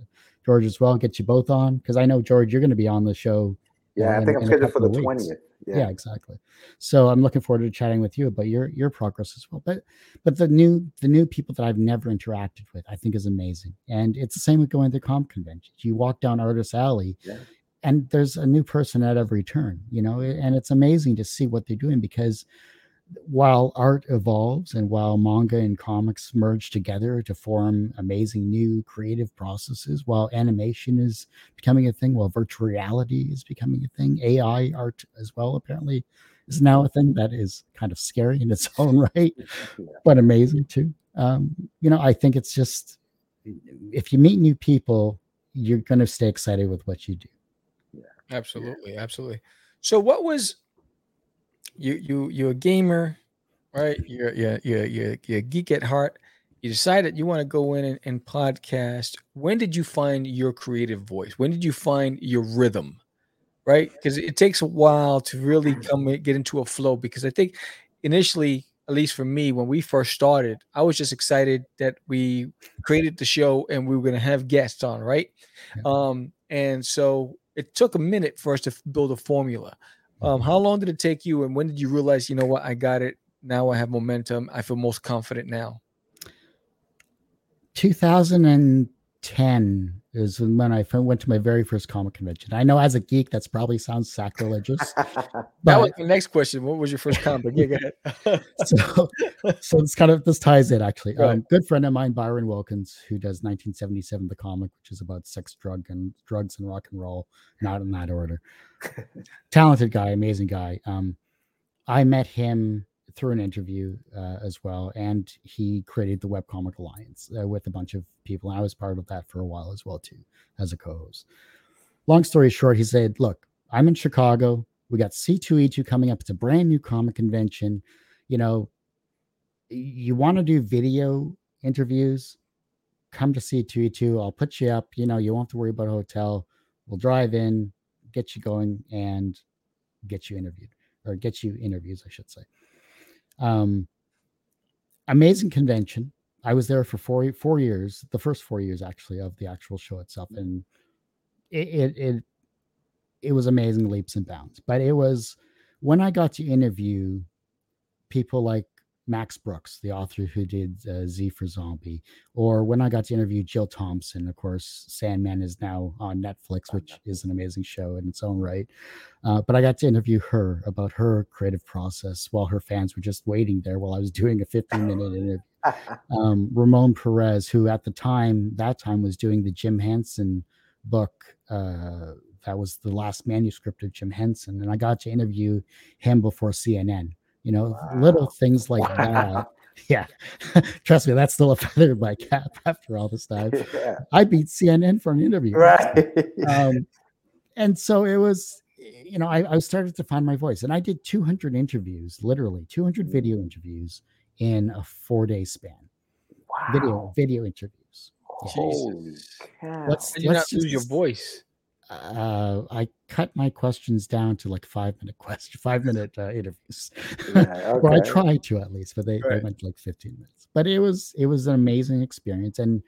George as well. Get you both on because I know George, you're going to be on the show. Yeah, uh, I think I'm scheduled for the twentieth. Yeah. yeah. exactly. So I'm looking forward to chatting with you about your your progress as well. But but the new the new people that I've never interacted with, I think is amazing. And it's the same with going to the comp conventions. You walk down Artist Alley, yeah and there's a new person at every turn you know and it's amazing to see what they're doing because while art evolves and while manga and comics merge together to form amazing new creative processes while animation is becoming a thing while virtual reality is becoming a thing ai art as well apparently is now a thing that is kind of scary in its own right but amazing too. Um, you know i think it's just if you meet new people you're going to stay excited with what you do Absolutely, absolutely. So what was you you you're a gamer, right? You're you're you're you're, you're a geek at heart. You decided you want to go in and, and podcast. When did you find your creative voice? When did you find your rhythm? Right? Because it takes a while to really come get into a flow. Because I think initially, at least for me, when we first started, I was just excited that we created the show and we were going to have guests on, right? Yeah. Um, and so it took a minute for us to build a formula. Um, how long did it take you, and when did you realize, you know what, I got it? Now I have momentum. I feel most confident now. 2010 is when I went to my very first comic convention. I know as a geek, that's probably sounds sacrilegious. that was the next question. What was your first comic? Yeah, go ahead. so, so it's kind of this ties it actually. Right. Um, good friend of mine, Byron Wilkins, who does 1977 the comic, which is about sex, drug, and drugs and rock and roll, not in that order. Talented guy, amazing guy. Um, I met him through an interview uh, as well, and he created the Webcomic Alliance uh, with a bunch of people. And I was part of that for a while as well too, as a co-host. Long story short, he said, "Look, I'm in Chicago. We got C2E2 coming up. It's a brand new comic convention. You know, you want to do video interviews? Come to C2E2. I'll put you up. You know, you won't have to worry about a hotel. We'll drive in, get you going, and get you interviewed." or get you interviews, I should say. Um, amazing convention. I was there for four four years, the first four years actually of the actual show itself, and it it it, it was amazing leaps and bounds. But it was when I got to interview people like Max Brooks, the author who did uh, Z for Zombie, or when I got to interview Jill Thompson. Of course, Sandman is now on Netflix, which is an amazing show in its own right. Uh, but I got to interview her about her creative process while her fans were just waiting there while I was doing a 15 minute interview. Um, Ramon Perez, who at the time, that time was doing the Jim Henson book. Uh, that was the last manuscript of Jim Henson. And I got to interview him before CNN you know wow. little things like wow. that yeah trust me that's still a feather in my cap after all this time yeah. i beat cnn for an interview right um, and so it was you know I, I started to find my voice and i did 200 interviews literally 200 mm. video interviews in a four day span wow. video video interviews holy cow. let's, let's not lose your voice uh, I cut my questions down to like five minute question, five minute uh, interviews, yeah, okay. or I tried to at least, but they, right. they went like 15 minutes. But it was it was an amazing experience, and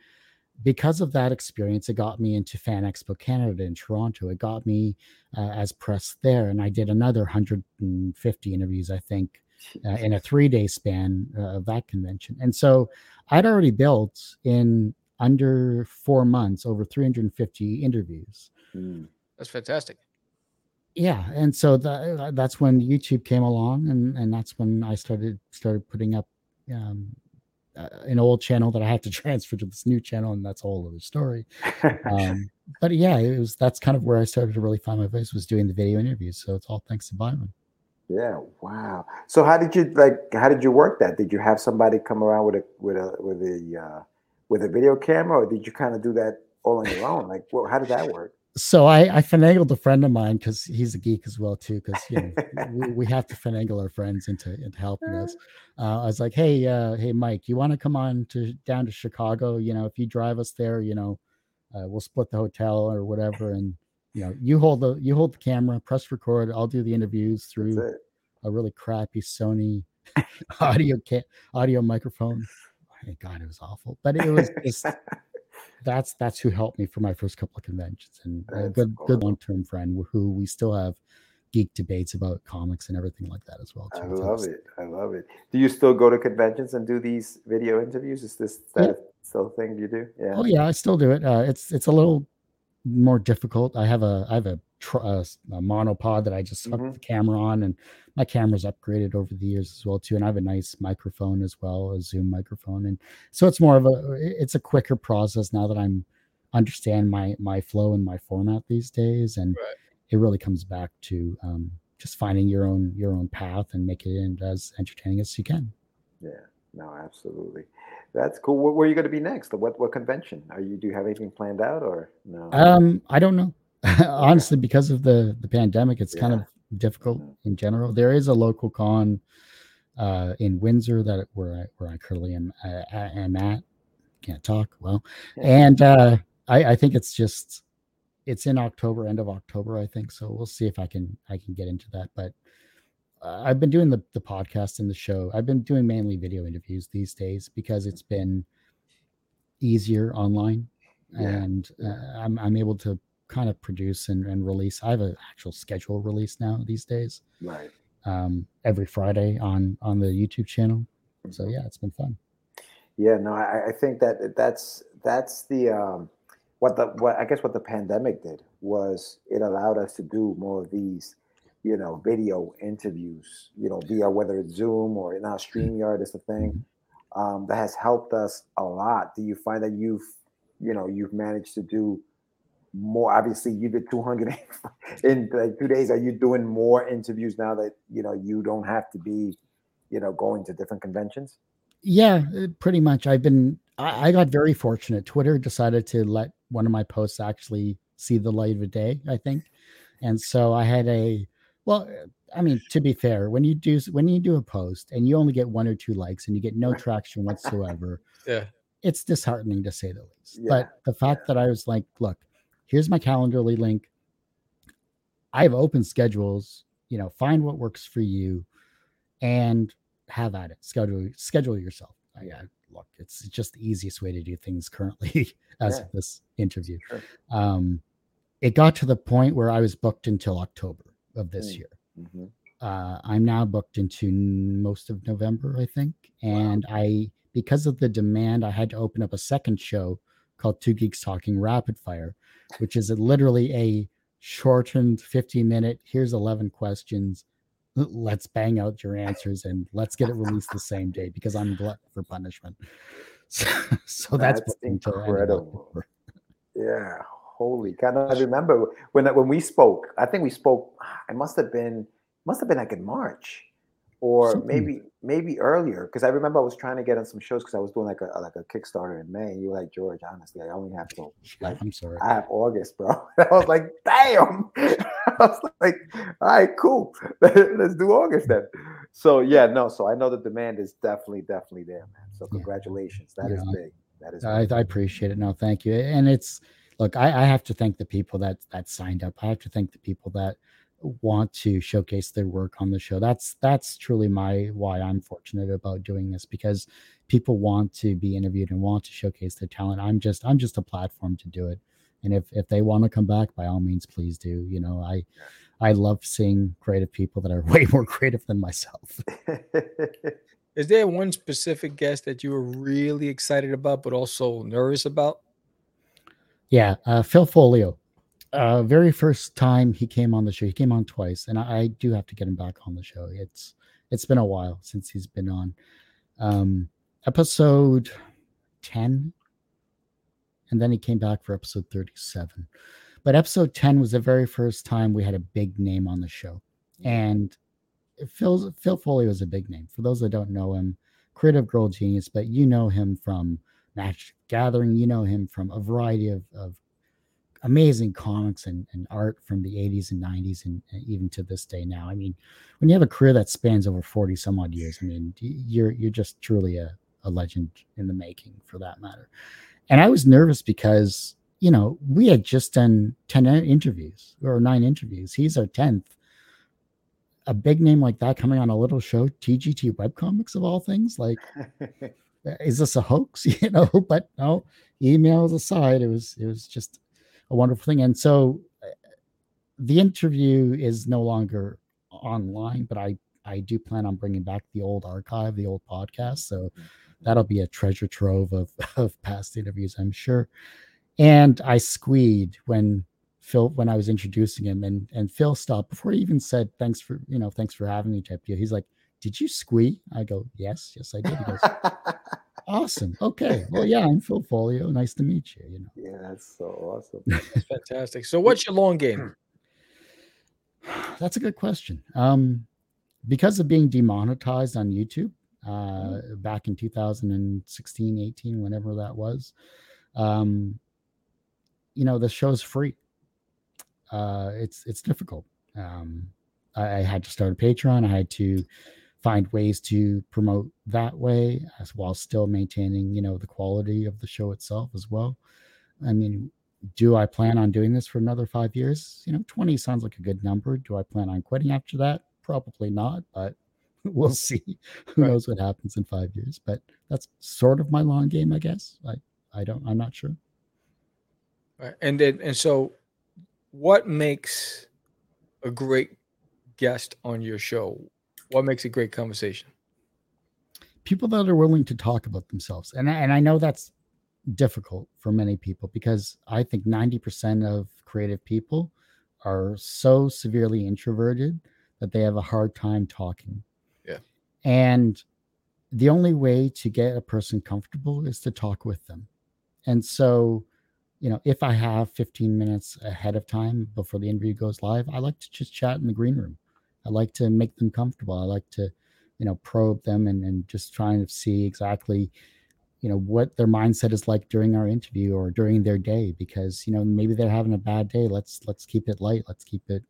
because of that experience, it got me into Fan Expo Canada in Toronto. It got me uh, as press there, and I did another 150 interviews, I think, uh, in a three day span uh, of that convention. And so I'd already built in under four months over 350 interviews. Mm. That's fantastic. Yeah, and so that, uh, that's when YouTube came along, and and that's when I started started putting up um, uh, an old channel that I had to transfer to this new channel, and that's a whole other story. um, but yeah, it was that's kind of where I started to really find my voice was doing the video interviews. So it's all thanks to Byron. Yeah, wow. So how did you like? How did you work that? Did you have somebody come around with a with a with a uh, with a video camera, or did you kind of do that all on your own? Like, well, how did that work? So I, I finagled a friend of mine because he's a geek as well too. Because you know we, we, have to finagle our friends into into helping us. Uh, I was like, hey, uh, hey, Mike, you want to come on to down to Chicago? You know, if you drive us there, you know, uh, we'll split the hotel or whatever, and you know, you hold the you hold the camera, press record. I'll do the interviews through a really crappy Sony audio ca- audio microphone. Oh, my God, it was awful, but it was just that's that's who helped me for my first couple of conventions and that's a good cool. good long term friend who we still have geek debates about comics and everything like that as well. Too. I love it. I love it. Do you still go to conventions and do these video interviews? Is this that yeah. still thing you do? Yeah. Oh yeah, I still do it. Uh, it's it's a little more difficult. I have a I have a, tr- a, a monopod that I just hook mm-hmm. the camera on, and my camera's upgraded over the years as well too. And I have a nice microphone as well, a Zoom microphone, and so it's more of a it's a quicker process now that I'm understand my my flow and my format these days, and right. it really comes back to um, just finding your own your own path and make it as entertaining as you can. Yeah. No, absolutely. That's cool. Where, where are you going to be next? What what convention? Are you do you have anything planned out or no? Um, I don't know. Honestly, because of the the pandemic, it's yeah. kind of difficult in general. There is a local con uh, in Windsor that where I where I currently am uh, am at. Can't talk well, and uh, I, I think it's just it's in October, end of October, I think. So we'll see if I can I can get into that. But uh, I've been doing the the podcast and the show. I've been doing mainly video interviews these days because it's been easier online, yeah. and uh, I'm I'm able to kind of produce and, and release. I have an actual schedule release now these days. Right. Um, every Friday on on the YouTube channel. So mm-hmm. yeah, it's been fun. Yeah, no, I, I think that that's that's the um, what the what I guess what the pandemic did was it allowed us to do more of these you know, video interviews, you know, via whether it's Zoom or now StreamYard is the thing. Um, that has helped us a lot. Do you find that you've, you know, you've managed to do more? Obviously, you did 200 in like two days. Are you doing more interviews now that you know you don't have to be, you know, going to different conventions? Yeah, uh, pretty much. I've been. I, I got very fortunate. Twitter decided to let one of my posts actually see the light of the day. I think, and so I had a well, I mean, to be fair, when you do when you do a post and you only get one or two likes and you get no traction whatsoever, yeah, it's disheartening to say the least. Yeah. But the fact yeah. that I was like, look, here's my Calendly link. I have open schedules. You know, find what works for you, and have at it. Schedule schedule yourself. I, look, it's just the easiest way to do things currently as Yeah. of this interview. Sure. Um, it got to the point where I was booked until October of this Mm. year. Mhm. Uh, I'm now booked into most of November, I think, and I because of the demand, I had to open up a second show called Two Geeks Talking Rapid Fire, which is a, literally a shortened 50 minute. Here's 11 questions. Let's bang out your answers and let's get it released the same day because I'm glutton for punishment. So, so that's, That's booked until end of incredible. Yeah, holy God! I remember when when we spoke. I think we spoke. It must have been must have been like in March, or Something. maybe maybe earlier. Because I remember I was trying to get on some shows because I was doing like a like a Kickstarter in May. And you were like George, honestly, I only have to like I'm sorry. I have August, bro. I was like, damn. I was like, all right, cool. Let's do August then. So yeah, no. So I know the demand is definitely definitely there, man. So Yeah. congratulations. That is Yeah. big. That is. I, big. I appreciate it. No, thank you. And it's look, I, I have to thank the people that that signed up. I have to thank the people that want to showcase their work on the show. That's that's truly my why I'm fortunate about doing this because people want to be interviewed and want to showcase their talent. I'm just I'm just a platform to do it. And if if they want to come back, by all means, please do. You know, I I love seeing creative people that are way more creative than myself. Is there one specific guest that you were really excited about, but also nervous about? Yeah, uh, Phil Foglio. Uh, very first time he came on the show, he came on twice, and I, I do have to get him back on the show. It's it's been a while since he's been on. Um, episode ten, and then he came back for episode thirty-seven. But episode ten was the very first time we had a big name on the show, and Phil Phil Foglio was a big name. For those that don't know him, creative girl genius, but you know him from Magic Gathering. You know him from a variety of, of amazing comics and, and art from the 80s and 90s and, even to this day now. I mean, when you have a career that spans over 40 some odd years, I mean, you're you're just truly a, a legend in the making for that matter. And I was nervous because, you know, we had just done 10 interviews or nine interviews. He's our 10th a big name like that coming on a little show, TGT webcomics of all things, like is this a hoax? You know, but no, emails aside, it was it was just a wonderful thing. And so uh, the interview is no longer online, but I I do plan on bringing back the old archive, the old podcast. So that'll be a treasure trove of of past interviews, I'm sure. And I squeed when Phil when I was introducing him, and and Phil stopped before he even said thanks for you know thanks for having me, type deal. He's like, "Did you squee?" I go, "Yes, yes, I did." He goes, "Awesome, okay, well, yeah, I'm Phil Foglio. Nice to meet you." You know, yeah, that's so awesome. That's fantastic. So, what's your long game? that's a good question. Um, because of being demonetized on YouTube uh, back in 2016, 18, whenever that was, um, you know, the show's free. Uh, it's it's difficult. Um, I, I had to start a Patreon. I had to find ways to promote that way as while still maintaining, you know, the quality of the show itself as well. I mean, do I plan on doing this for another five years? You know, 20 sounds like a good number. Do I plan on quitting after that? Probably not, but we'll see. Who knows what happens in five years? But that's sort of my long game, I guess. I, I don't, I'm not sure. And then, and so, what makes a great guest on your show? What makes a great conversation? people that are willing to talk about themselves and I, and I know that's difficult for many people because I think 90% of creative people are so severely introverted that they have a hard time talking. Yeah. And the only way to get a person comfortable is to talk with them. And so, you know, if I have 15 minutes ahead of time before the interview goes live, I like to just chat in the green room. I like to make them comfortable. I like to, you know, probe them and, and just trying to see exactly, you know, what their mindset is like during our interview or during their day, because, you know, maybe they're having a bad day. Let's, let's keep it light. Let's keep it,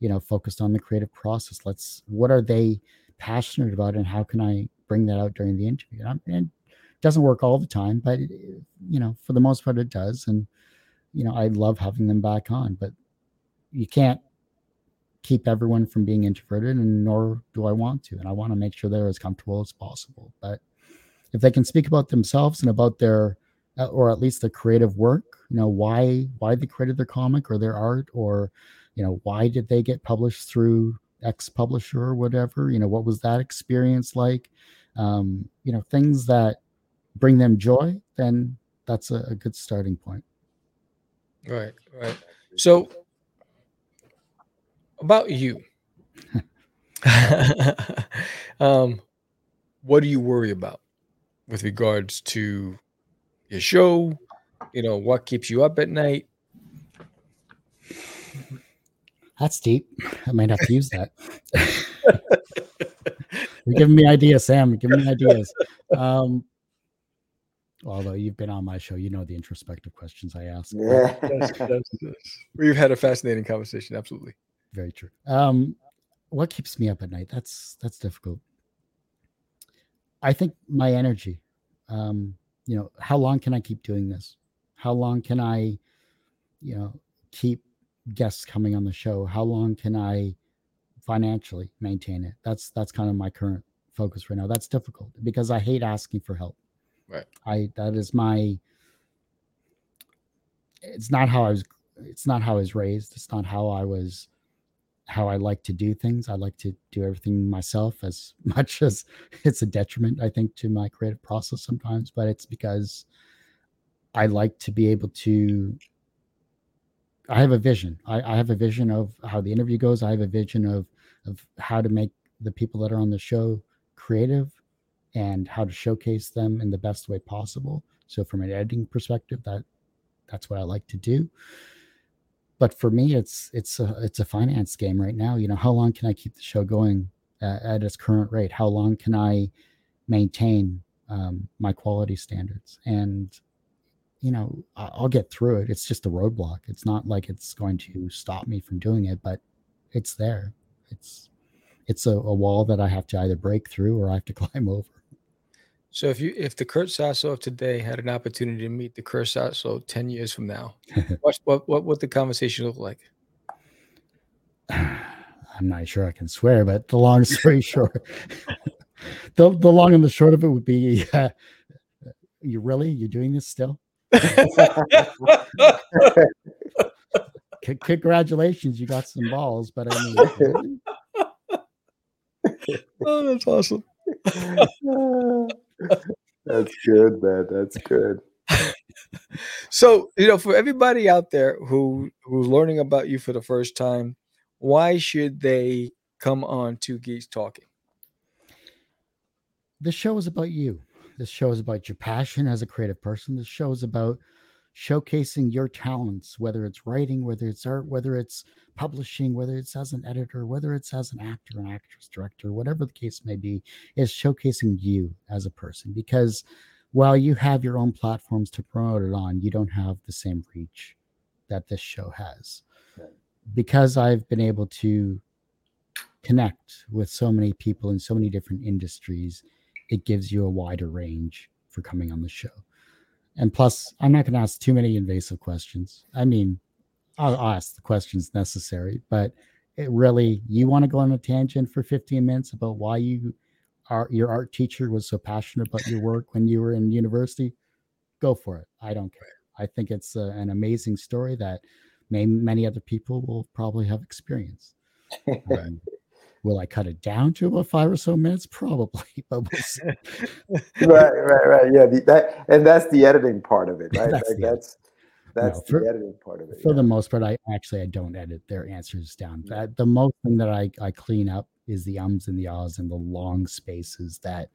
you know, focused on the creative process. Let's, what are they passionate about and how can I bring that out during the interview? And, and it doesn't work all the time, but it, you know, for the most part it does. And, you know, I love having them back on, but you can't keep everyone from being introverted and nor do I want to. And I want to make sure they're as comfortable as possible. But if they can speak about themselves and about their uh, or at least the creative work you know why why they created their comic or their art or you know why did they get published through x publisher or whatever you know what was that experience like um you know things that bring them joy then that's a, a good starting point Right, right. So about you. um, what do you worry about with regards to your show? You know, what keeps you up at night? that's deep i might have to use that you're giving me ideas sam you're giving me ideas um although you've been on my show you know the introspective questions i ask Yeah. Yes, yes, yes. We've had a fascinating conversation. Absolutely. Very true. Um what keeps me up at night? That's that's difficult. I think my energy um you know how long can i keep doing this? How long can i you know keep guests coming on the show? How long can i financially maintain it? That's that's kind of my current focus right now. That's difficult because i hate asking for help. Right. i that is my it's not how i was it's not how i was raised. It's not how i was how I like to do things. I like to do everything myself as much as it's a detriment, I think, to my creative process sometimes, but it's because I like to be able to. I have a vision. I, I have a vision of how the interview goes. I have a vision of of how to make the people that are on the show creative and how to showcase them in the best way possible. So from an editing perspective, that that's what I like to do but for me it's it's a it's a finance game right now. You know how long can i keep the show going uh, at its current rate? How long can i maintain um, my quality standards? And you know i'll get through it. It's just a roadblock. It's not like it's going to stop me from doing it but it's there. It's it's a, a wall that i have to either break through or i have to climb over So if you if the Kurt Sasso of today had an opportunity to meet the Kurt Sasso 10 years from now, what what what would the conversation look like? I'm not sure I can swear, but the long story short, the the long and the short of it would be, uh, you really you're doing this still? C- congratulations, you got some balls, but I mean, oh, that's awesome. That's good, man. That's good. So, you know, for everybody out there who who's learning about you for the first time, why should they come on to Geeks Talking? this show is about you. This show is about your passion as a creative person. This show is about showcasing your talents, whether it's writing, whether it's art, whether it's publishing, whether it's as an editor, whether it's as an actor, an actress, director, whatever the case may be, is showcasing you as a person. Because while you have your own platforms to promote it on, you don't have the same reach that this show has. Right. Because I've been able to connect with so many people in so many different industries it gives you a wider range for coming on the show. And plus, I'm not going to ask too many invasive questions. I mean, I'll ask the questions necessary, but it really, you want to go on a tangent for 15 minutes about why you are your art teacher was so passionate about your work when you were in university, go for it. I don't care. I think it's a, an amazing story that may, many other people will probably have experienced. Um, will I cut it down to about five or so minutes? Probably, but we'll see. right, right, right. Yeah, the, that and that's the editing part of it, right? That's Like, the- that's that's No, the editing part of it. for yeah. the most part, I actually I don't edit their answers down. That the most thing that I, I clean up is the ums and the ahs and the long spaces that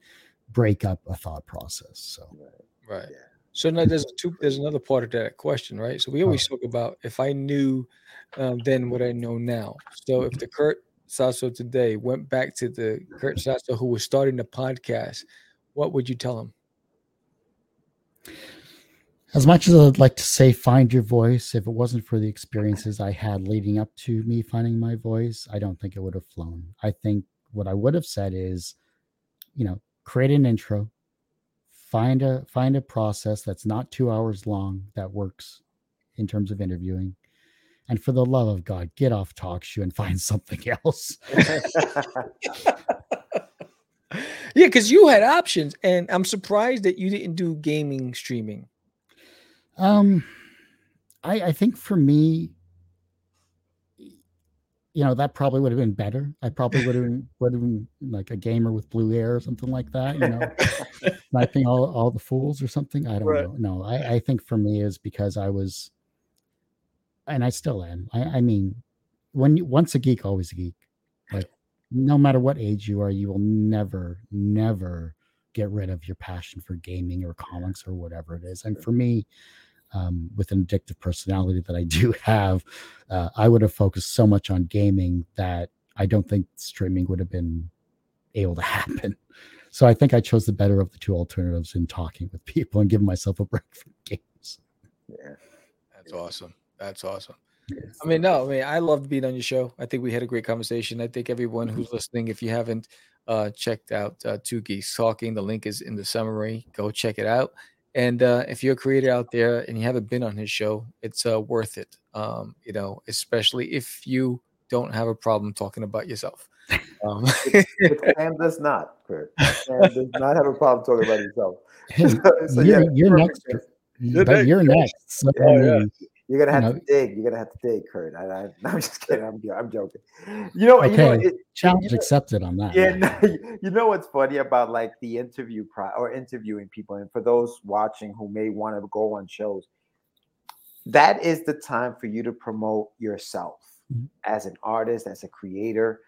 break up a thought process. So Right. Yeah. So now there's two. There's another part of that question, right? So we always talk about if I knew um, then what I know now. So if the Kurt Sasso today went back to the Kurt Sasso who was starting the podcast, what would you tell him? as much as I'd like to say find your voice, if it wasn't for the experiences I had leading up to me finding my voice, I don't think it would have flown. I think what I would have said is, you know, create an intro, find a find a process that's not two hours long that works in terms of interviewing. And for the love of God, get off TalkShoe and find something else. Yeah, because you had options, and I'm surprised that you didn't do gaming streaming. Um, I I think for me, you know, that probably would have been better. I probably would have been would have been like a gamer with blue hair or something like that. You know, sniping all all the fools or something. I don't Right. know. No, I I think for me is because I was, and I still am. I I mean, when you once a geek, always a geek. Like no matter what age you are, you will never never get rid of your passion for gaming or comics or whatever it is. And for me, um, with an addictive personality that I do have, uh, I would have focused so much on gaming that I don't think streaming would have been able to happen. So I think I chose the better of the two alternatives in talking with people and giving myself a break from games. Yeah. That's awesome. That's awesome. I mean, no, I mean, I loved being on your show. I think we had a great conversation. I think everyone who's listening, if you haven't uh, checked out uh, Two Geeks Talking, the link is in the summary. Go check it out. And uh, if you're a creator out there and you haven't been on his show, it's uh, worth it. Um, you know, especially if you don't have a problem talking about yourself. Um, Sam does not, Kurt. Sam does not have a problem talking about himself. Hey, So, you're, yeah, you're next. You're but next, you're next. So, Oh, yeah. You're gonna have You to dig. You're gonna have to dig, Kurt. I, I'm just kidding. I'm, I'm joking. You know, you know, Okay. it, challenge you know- accepted on that. yeah, no, you know what's funny about like the interview pro or interviewing people, and for those watching who may want to go on shows, that is the time for you to promote yourself Mhm. as an artist, as a creator,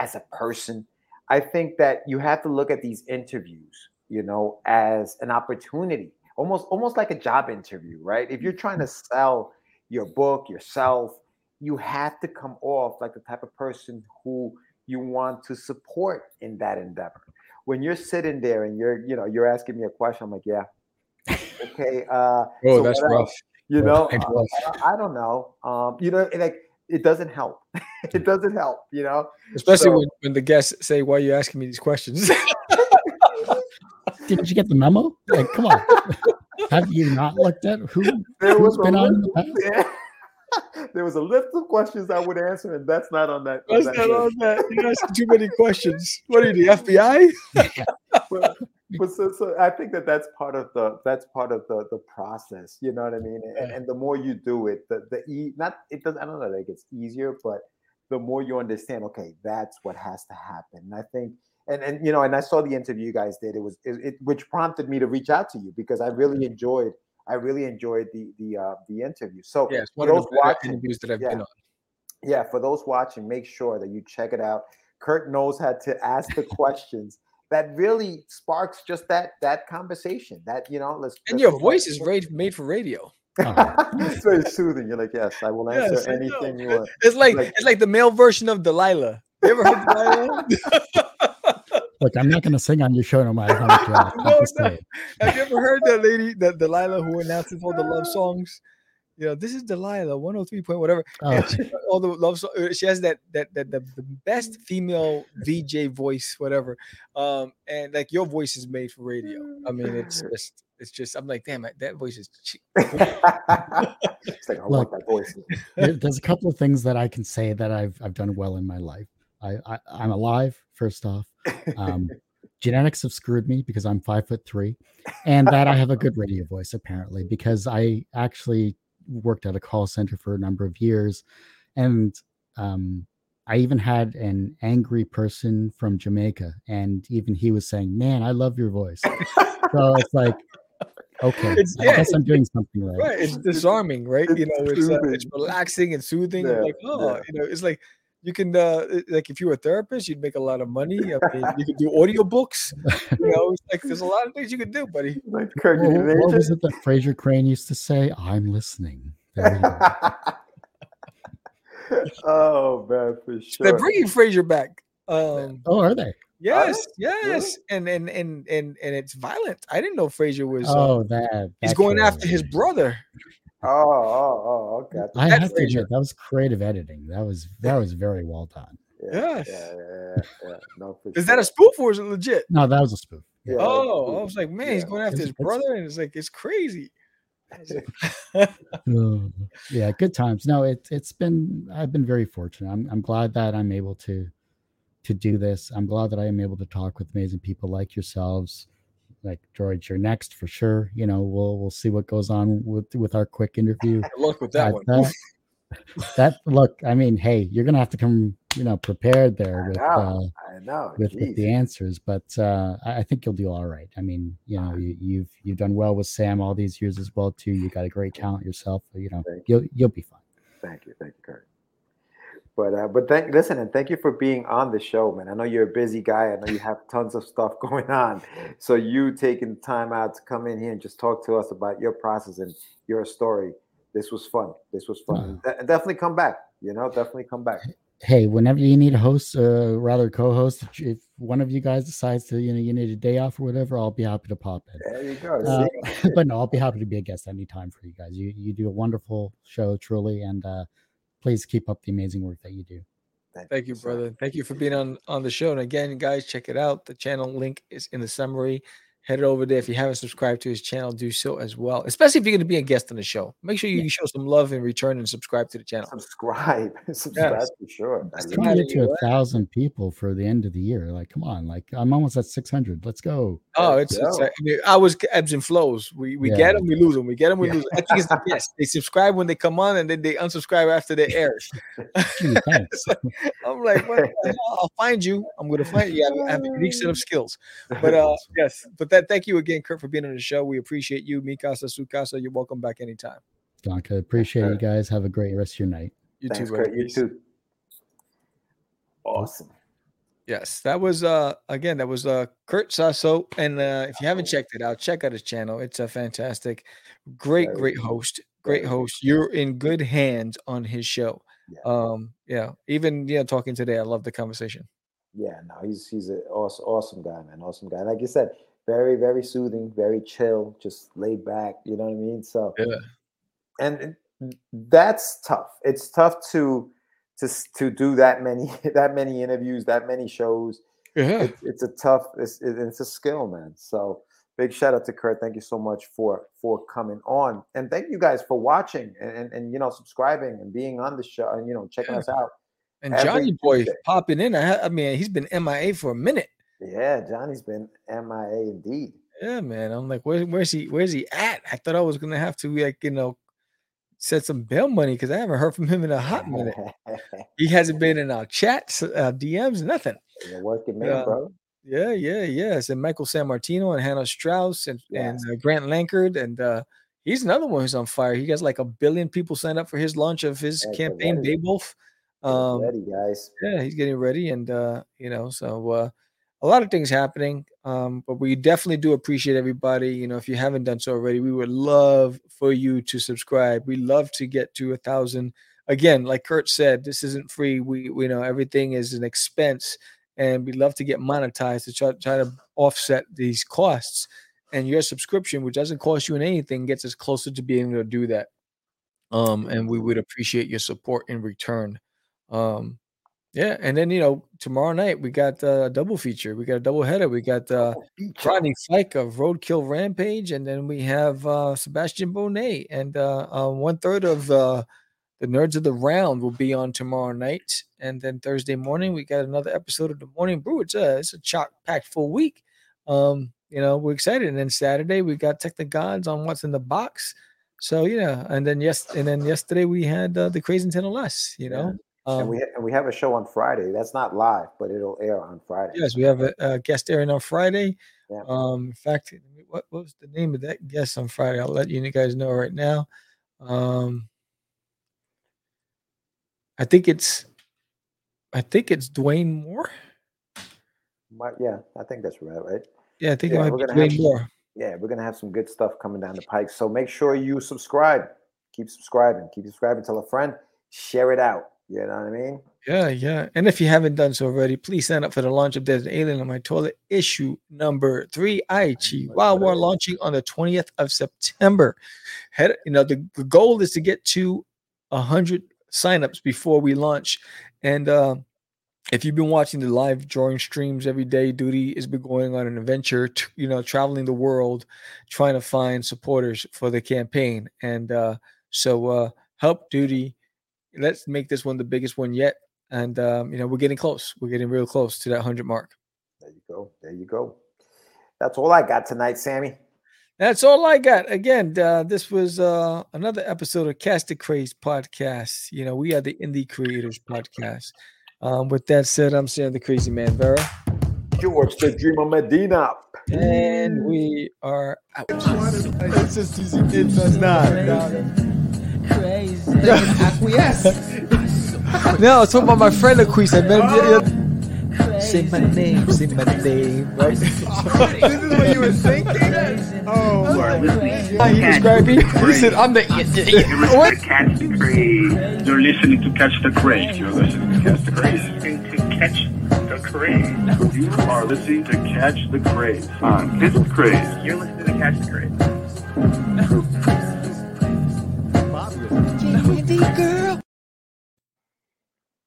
as a person. I think that you have to look at these interviews, you know, as an opportunity, almost almost like a job interview, right? If you're trying to sell your book, yourself, you have to come off like the type of person who you want to support in that endeavor. When you're sitting there and you're, you know, you're asking me a question, I'm like, yeah, okay. Uh, oh, so that's what else? rough. You know, uh, rough. I, I don't know. Um, you know, like it doesn't help. it doesn't help. You know, Especially So- when, when the guests say, Why are you asking me these questions? Didn't you get the memo? Like, come on. Have you not looked at who there was a been on list, the past? yeah. there was a list of questions I would answer, and that's not on that. That's that not list. on that. You asked too many questions. What are you, the FBI? but, but so, so I think that that's part of the that's part of the the process. You know what I mean? And, and the more you do it, the the e not it does. I don't know that it gets easier, but the more you understand, okay, that's what has to happen. And I think, and and you know, and I saw the interview you guys did. It was it, it which prompted me to reach out to you because I really enjoyed. I really enjoyed the the uh, the interview. So Yes, for one of those watching, interviews that I've yeah. been on. yeah, for those watching, make sure that you check it out. Kurt knows how to ask the questions that really sparks just that that conversation. That you know, let's And let's your voice is what- made, made for radio. it's very soothing. You're like, yes, I will answer Yes, anything you want. It's like, Like- it's like the male version of Delilah. You ever heard Delilah? Look, I'm not going to sing on your show no matter how much you ask. No, no. Have you ever heard that lady, that Delilah, who announces all the love songs? You know, this is Delilah, 103 point whatever. Oh, she, all the love songs. She has that that that the, the best female VJ voice, whatever. Um, and like your voice is made for radio. I mean, it's just, it's just. I'm like, damn, that voice is. cheap. it's like I want Look. that voice. there- there's a couple of things that I can say that I've I've done well in my life. I, I I'm alive. First off, um, genetics have screwed me because I'm five foot three, and that I have a good radio voice apparently because I actually worked at a call center for a number of years, and um, I even had an angry person from Jamaica, and even he was saying, "Man, I love your voice." so it's like, okay, It's- I yeah, guess I'm doing something right. Right, it's disarming, right? You know, it's uh, it's relaxing and soothing. Yeah, like, oh, yeah. you know, it's like you can uh like if you were a therapist, you'd make a lot of money. I mean, you could do audiobooks. You know, it's like there's a lot of things you can do, buddy. like Kurt, What, you need an what was it that Frasier Crane used to say? I'm listening. There you go. oh man, for sure. They're sure. bringing Frasier back. Um, Oh, are they? yes, they? Really? yes, and and and and and it's violent. I didn't know Frasier was. uh, Oh, that. he's going show. after his brother. Oh, oh, oh, okay. I that have to admit that was creative editing. That was that was very well done. Yes. Yeah, yeah, yeah, yeah. No, for Is that a sure. spoof or is it legit? No, that was a spoof. Yeah, Oh, I was like, man, he's going after It's- his it's- brother, and it's like it's crazy. I was like, yeah, good times. No, it it's been I've been very fortunate. I'm I'm glad that I'm able to to do this. I'm glad that I am able to talk with amazing people like yourselves. Like George, you're next for sure. You know, we'll we'll see what goes on with with our quick interview. Luck with that one. That, that look, I mean, hey, you're gonna have to come, you know, prepared there I with know. uh, I know. with, with the answers, but uh, I, think you'll do all right. I mean, you know, you, you've you've done well with Sam all these years as well too. You got a great talent yourself. You know, Thank you'll you'll be fine. Thank you, thank you, Kurt. But uh, but thank listen and thank you for being on the show, man. I know you're a busy guy. I know you have tons of stuff going on. So you taking the time out to come in here and just talk to us about your process and your story. This was fun. This was fun. De- definitely come back. You know, definitely come back. Hey, whenever you need a host, uh, rather co-host, if- if one of you guys decides to, you know, you need a day off or whatever, I'll be happy to pop in. There you go. Uh, but no, I'll be happy to be a guest anytime for you guys. You you do a wonderful show, truly, and uh, please keep up the amazing work that you do. Thank you, sir. brother. Thank you for being on on the show. And again, guys, check it out. The channel link is in the summary. Head over there. If you haven't subscribed to his channel, do so as well. Especially if you're going to be a guest on the show. Make sure you show some love in return and subscribe to the channel. Subscribe. Subscribe Yes. for sure. I Just love Trying to get to a thousand people for the end of the year. Like, come on, like I'm almost at six hundred. Let's go. Oh, Let's it's, it's. I mean, I was ebbs and flows. We we Yeah. get them, we lose them. We get them, we Yeah. lose 'em. I think it's the best. They subscribe when they come on, and then they unsubscribe after they air. Gee, thanks. I'm like, what the hell? I'll find you. I'm gonna find you. I have, I have a unique set of skills. But uh, yes. But that. Thank you again, Kurt, for being on the show. We appreciate you, Mikasa Sukasa. You're welcome back anytime. Donka, appreciate you guys. Have a great rest of your night. You Thanks, too. Kurt. You too. Awesome. Yes, that was uh again that was uh Kurt Sasso, and uh if you haven't checked it out, check out his channel. It's a fantastic, great, great host, great host. You're in good hands on his show. Yeah. Um, yeah, even you know talking today, I love the conversation. Yeah, no, he's he's an awesome, awesome guy, man. Awesome guy. Like you said, very, very soothing, very chill, just laid back. You know what I mean? So Yeah. and that's tough. It's tough to to to do that many that many interviews, that many shows. Yeah, It's, it's a tough. It's it- it's a skill, man. So big shout out to Kurt. Thank you so much for for coming on, and thank you guys for watching and and, and you know subscribing and being on the show and you know checking Yeah. us out. and every Johnny Boy Tuesday. popping in. I, I mean, he's been MIA for a minute. Yeah, Johnny's been MIA indeed. Yeah, man. I'm like, where, where's he? Where's he at? I thought I was gonna have to like you know set some bail money because I haven't heard from him in a hot minute. He hasn't been in our chats, uh, DMs, nothing. You're working man, Yeah. bro. Yeah, yeah, yes. And Michael San Martino and Hannah Strauss and, and uh, Grant Lankard. And uh, he's another one who's on fire. He has like a billion people signed up for his launch of his Yeah, campaign, ready. Beowulf. Um, ready, guys. yeah, he's getting ready. And, uh, you know, so uh, a lot of things happening. Um, but we definitely do appreciate everybody. You know, if you haven't done so already, we would love for you to subscribe. We love to get to a thousand. Again, like Kurt said, this isn't free. We, we know everything is an expense, and we love to get monetized to try, try to offset these costs. And your subscription, which doesn't cost you anything, gets us closer to being able to do that. Um, and we would appreciate your support in return. Um, yeah, and then you know tomorrow night we got a double feature. We got a double header. We got uh, Rodney Fike of Roadkill Rampage, and then we have uh, Sebastian Bonet, and uh, uh, one third of uh, the Nerds of the Round will be on tomorrow night, and then Thursday morning we got another episode of the Morning Brew. It's a it's a chock packed full week. Um, you know we're excited, and then Saturday we got Tech the Gods on What's in the Box. So yeah, and then yes, and then yesterday we had uh, the Crazy Nintendo Less. You know, and um, we ha- and we have a show on Friday. That's not live, but it'll air on Friday. Yes, we have a, a guest airing on Friday. Yeah. Um, in fact, what, what was the name of that guest on Friday? I'll let you guys know right now. Um, I think it's, I think it's Dwayne Moore. Might- yeah, I think that's right. Right. Yeah, I think Yeah, it might we're be gonna have Dwayne Moore. Yeah, we're gonna have some good stuff coming down the pike. So make sure you subscribe. Keep subscribing. Keep subscribing. Tell a friend. Share it out. You know what I mean? Yeah, yeah. And if you haven't done so already, please sign up for the launch of There's an Alien on My Toilet issue number three. Aichi Wild War launching on the 20th of September. Head, you know, the, the goal is to get to 100 signups before we launch. And uh, if you've been watching the live drawing streams every day, Duty has been going on an adventure, to, you know, traveling the world, trying to find supporters for the campaign. And uh, so uh, help Duty let's make this one the biggest one yet. and um, you know we're getting close. We're getting real close to that hundred mark. There you go. There you go. That's all I got tonight, Sammy. That's all I got. Again, uh, this was uh, another episode of Catch the Craze podcast. You know, we are the Indie Creators podcast. Um, with that said, I'm Sam the Crazy Man Vera. George the Dreamer Medina. And we are out. It's just easy. It does not. Acquiesce. no, I was talking about my friend Aquise. I met him Say my name, say my name, right? this is what you were thinking? Oh, Lord. he described me. He said, I'm the. What? Catch the craze. You're listening to Catch the Craze. You're listening to Catch the Craze. Listening to Catch the Craze. You are listening to Catch the Craze on Catch the Craze. You're listening to Catch the Craze girl